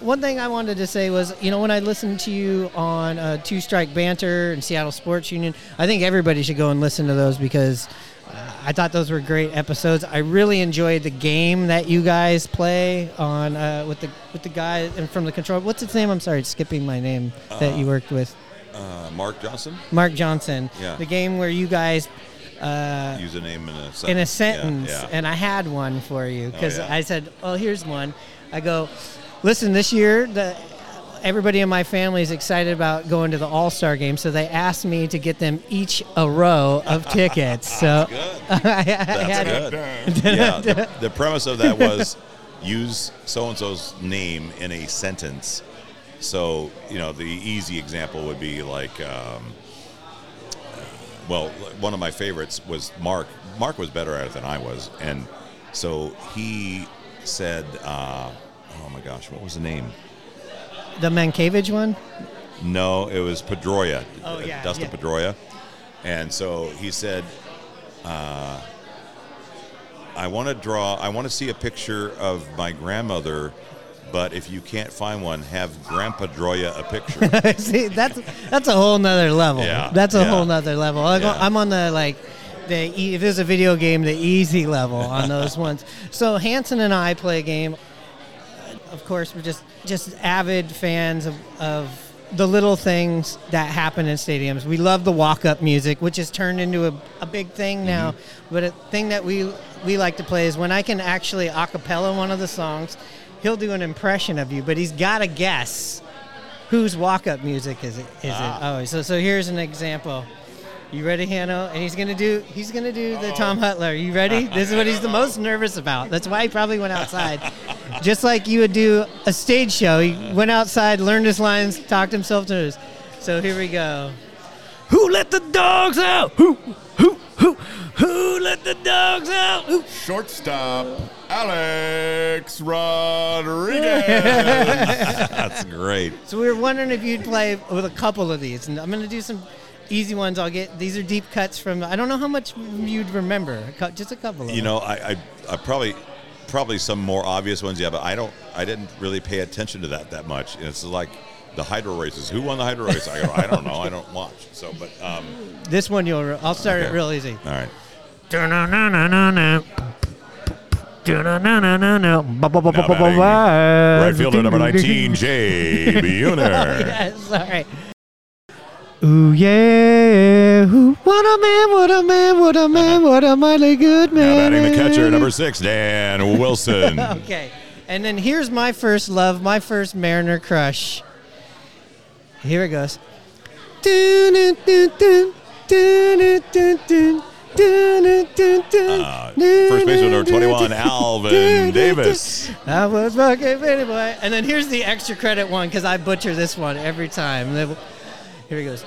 One thing I wanted to say was, you know, when I listened to you on uh, Two Strike Banter and Seattle Sports Union, I think everybody should go and listen to those because uh, I thought those were great episodes. I really enjoyed the game that you guys play on uh, with the with the guy and from the control. What's its name? I'm sorry, it's skipping my name that you Uh, worked with, Uh, Mark Johnson, Mark Johnson. Yeah. The game where you guys. Uh, use a name in a sentence. in a Yeah, sentence, yeah. and I had one for you because Oh, yeah. I said, "Oh, here's one." I go, "Listen, this year the everybody in my family is excited about going to the All Star game, so they asked me to get them each a row of tickets." So (laughs) I, I had That's good. (laughs) yeah, the, (laughs) the premise of that was use so and so's name in a sentence. So you know, the easy example would be like, um, well, one of my favorites was Mark. Mark was better at it than I was, and so he said, uh, "Oh my gosh, what was the name?" the Mankiewicz one. No, it was Pedroia. Oh, yeah, Dustin yeah. Pedroia. And so he said, uh, I want to draw, I want to see a picture of my grandmother, but if you can't find one, have Grandpa Droya a picture. (laughs) See, that's that's a whole nother level. Yeah, that's a yeah. whole nother level. Go- Yeah. I'm on the like the if there's a video game, the easy level on (laughs) those ones. So Hanson and I play a game. Of course, we're just just avid fans of, of the little things that happen in stadiums. We love the walk up music, which has turned into a, a big thing now. But a thing that we we like to play is when I can actually a cappella one of the songs. He'll do an impression of you, but he's got to guess whose walk-up music is it? Is Ah. it? Oh, so so here's an example. You ready, Hanno? And he's gonna do he's gonna do the Tom oh. Hutyler. You ready? This is what he's the most nervous about. That's why he probably went outside. Just like you would do a stage show. He went outside, learned his lines, talked himself to his. So here we go. Who let the dogs out? Who who who who let the dogs out? Who? Shortstop, Alex Rodriguez. (laughs) That's great. So we were wondering if you'd play with a couple of these, and I'm going to do some easy ones. I'll get these are deep cuts from. I don't know how much you'd remember. Just a couple of You know, I, I, I probably, probably some more obvious ones, yeah, but I don't, I didn't really pay attention to that that much. And It's like the hydro races. Who won the hydro race? I go, I don't know. I don't watch. So, but, um, This one you'll. I'll start it real easy. All right. Right fielder number 19, Jay Buhner. (laughs) yes, all right. Ooh yeah, Ooh, what a man, what a man, what a man, what a mighty good man. Now batting the catcher, number six, Dan Wilson. okay, and then here's my first love, my first Mariner crush. Here it goes. Uh, first baseman number 21, Alvin Davis. That was fucking anyway. And then here's the extra credit one because I butcher this one every time. Then- Here he goes.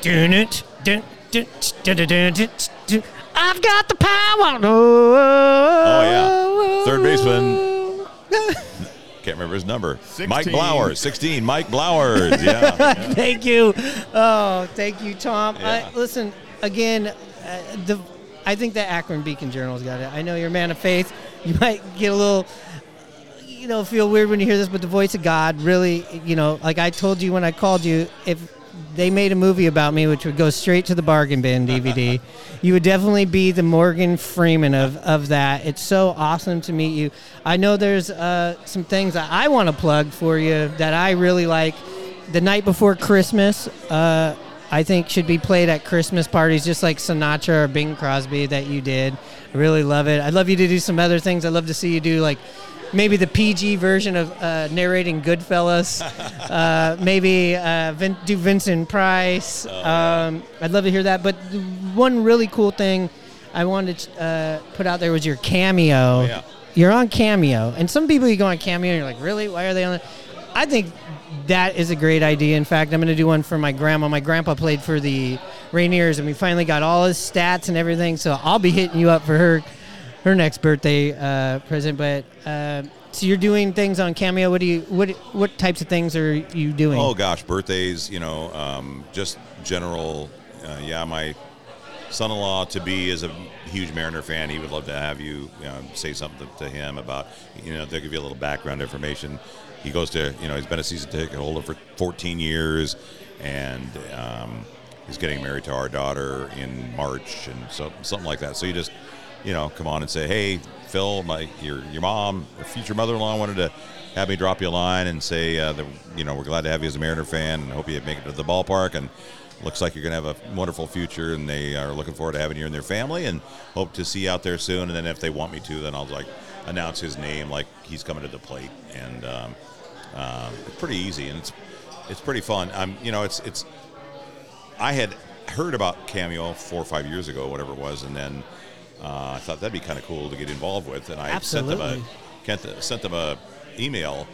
Dun it, dun, dun, dun, dun, dun, dun, dun. I've got the power. Oh, yeah. Third baseman. Can't remember his number. Mike Blowers, 16. Mike Blowers. (laughs) Yeah. thank you. Oh, thank you, Tom. Yeah. I, listen, again, uh, the I think the Akron Beacon Journal's got it. I know you're a man of faith. You might get a little, you know, feel weird when you hear this, but the voice of God really, you know, like I told you when I called you, if they made a movie about me, which would go straight to the bargain bin DVD, you would definitely be the Morgan Freeman of, of that. It's so awesome to meet you. I know there's uh, some things I want to plug for you that I really like. The night before Christmas, uh, I think should be played at Christmas parties, just like Sinatra or Bing Crosby that you did. I really love it. I'd love you to do some other things. I'd love to see you do like maybe the PG version of uh, narrating Goodfellas. (laughs) uh, maybe uh, Vin- do Vincent Price. um, I'd love to hear that. But one really cool thing I wanted to uh, put out there was your cameo. yeah. You're on Cameo, and some people you go on Cameo, and you're like, really? Why are they on? it? I think that is a great idea. In fact, I'm going to do one for my grandma. My grandpa played for the Rainiers, and we finally got all his stats and everything. So I'll be hitting you up for her her next birthday uh, present. But uh, so you're doing things on Cameo. What do you what what types of things are you doing? Oh gosh, birthdays, you know, um, just general. Uh, yeah, my son-in-law to be is a huge Mariner fan. He would love to have you, you know, say something to him about, you know, they'll give you a little background information. He goes to, you know, he's been a season ticket holder for 14 years, and um, he's getting married to our daughter in March, and so something like that. So you just, you know, come on and say, hey, Phil, my your your mom, or future mother-in-law wanted to have me drop you a line and say uh, that you know we're glad to have you as a Mariner fan and hope you make it to the ballpark and looks like you're going to have a wonderful future and they are looking forward to having you in their family and hope to see you out there soon and then if they want me to then I'll like announce his name like he's coming to the plate and um, um, it's pretty easy and it's it's pretty fun. I'm you know it's it's I had heard about Cameo four or five years ago, whatever it was, and then uh, I thought that'd be kind of cool to get involved with, and I sent them a sent- sent them a email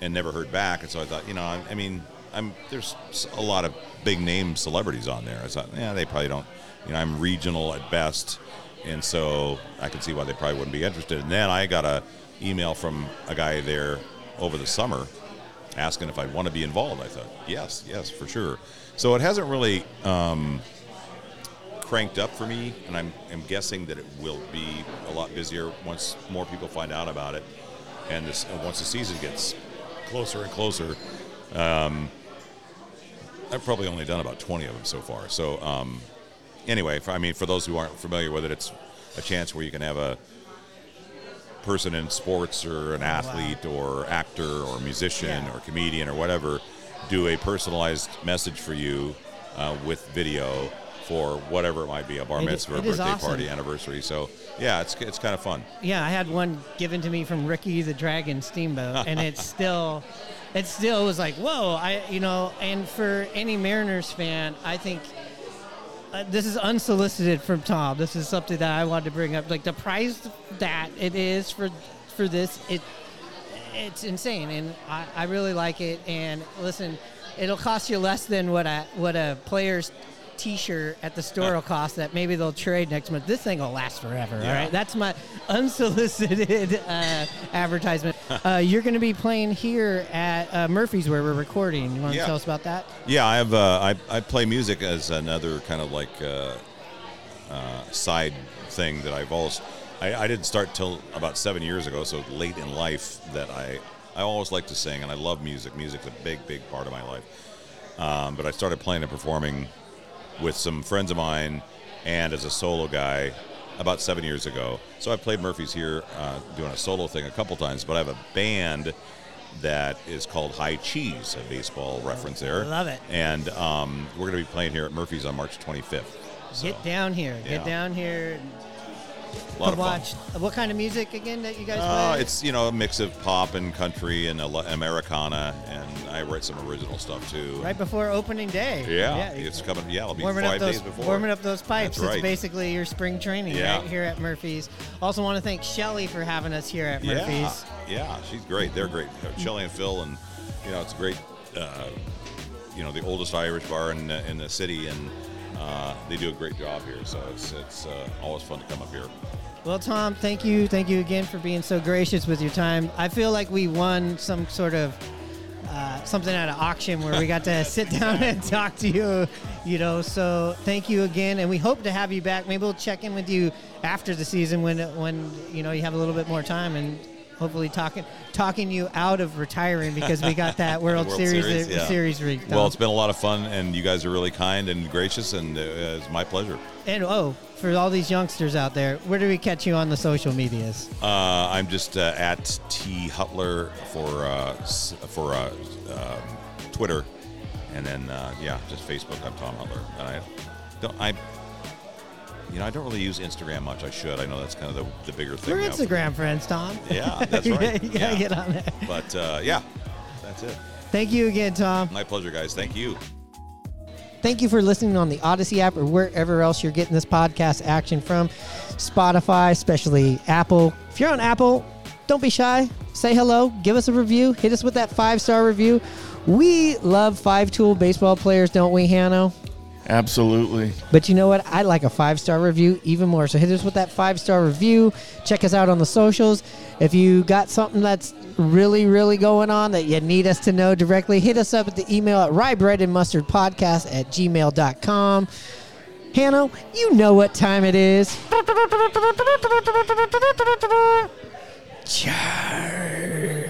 and never heard back, and so I thought, you know, I, I mean, I'm there's a lot of big name celebrities on there. I thought, yeah, they probably don't, you know, I'm regional at best, and so I could see why they probably wouldn't be interested. And then I got a email from a guy there over the summer asking if I'd want to be involved. I thought, yes, yes, for sure. So it hasn't really um, cranked up for me, and I'm, I'm guessing that it will be a lot busier once more people find out about it, and this, and once the season gets closer and closer. Um, I've probably only done about 20 of them so far. So um, anyway, for, I mean, for those who aren't familiar with it, it's a chance where you can have a person in sports or an athlete or actor or musician or comedian or whatever do a personalized message for you uh, with video for whatever it might be a bar It- mitzvah, is birthday awesome. party, anniversary. So yeah, it's it's kind of fun. Yeah, I had one given to me from Ricky the Dragon Steamboat, and it's (laughs) still, it still was like, whoa, I, you know, and for any Mariners fan, I think uh, this is unsolicited from Tom. This is something that I wanted to bring up. Like the price that it is for for this, it it's insane, and I, I really like it. And listen, it'll cost you less than what a what a player's T-shirt at the store will cost. That maybe they'll trade next month. This thing will last forever. All Yeah. right, that's my unsolicited (laughs) uh, advertisement. (laughs) uh, you're going to be playing here at uh, Murphy's where we're recording. You want to Yeah. tell us about that? Yeah, I have. Uh, I I play music as another kind of like uh, uh, side thing that I've always. I, I didn't start till about seven years ago, so late in life that I I always like to sing and I love music. Music's a big big part of my life. Um, but I started playing and performing with some friends of mine, and as a solo guy about seven years ago. So I played Murphy's here uh, doing a solo thing a couple times, but I have a band that is called High Cheese, a baseball reference there. I love it. And um, we're going to be playing here at Murphy's on March 25th. So, Get down here. yeah. Get down here. A lot of fun. What kind of music again that you guys Uh, play? it's you know a mix of pop and country and Americana, and I write some original stuff too. right before opening day. Yeah, it's coming. Yeah, it'll be warming five up those, days before. warming up those pipes. That's right. It's basically your spring training Yeah. right here at Murphy's. Also, want to thank Shelly for having us here at Murphy's. Yeah, yeah, she's great. They're great. Shelly and Phil, and you know, it's great. Uh, you know, the oldest Irish bar in the, in the city, and uh, they do a great job here. So it's it's uh, always fun to come up here. Well, Tom, thank you, thank you again for being so gracious with your time. I feel like we won some sort of uh, something at an auction where we got to (laughs) sit down and talk to you. You know, so thank you again, and we hope to have you back. Maybe we'll check in with you after the season when when you know you have a little bit more time and. Hopefully, talking talking you out of retiring because we got that (laughs) World, World Series Series, yeah. series rig. Well, it's been a lot of fun, and you guys are really kind and gracious, and uh, it's my pleasure. and oh, for all these youngsters out there, where do we catch you on the social medias? Uh, I'm just uh, at T Hutyler for uh, for uh, um, Twitter, and then uh, yeah, just Facebook. I'm Tom Hutyler, and I don't I. You know, I don't really use Instagram much. I should. I know that's kind of the, the bigger thing. We're now. Instagram friends, Tom. Yeah, (laughs) that's right. you gotta Yeah. get on there. But uh, yeah, that's it. Thank you again, Tom. My pleasure, guys. Thank you. Thank you for listening on the Audacy app or wherever else you're getting this podcast action from. Spotify, especially Apple. If you're on Apple, don't be shy. Say hello. Give us a review. Hit us with that five star review. We love five tool baseball players, don't we, Hanno? Absolutely. But you know what? I like a five star review even more. So hit us with that five star review. Check us out on the socials. If you got something that's really, really going on that you need us to know directly, hit us up at the email at rye bread and mustard podcast at gmail.com. Hanno, you know what time it is. Charge.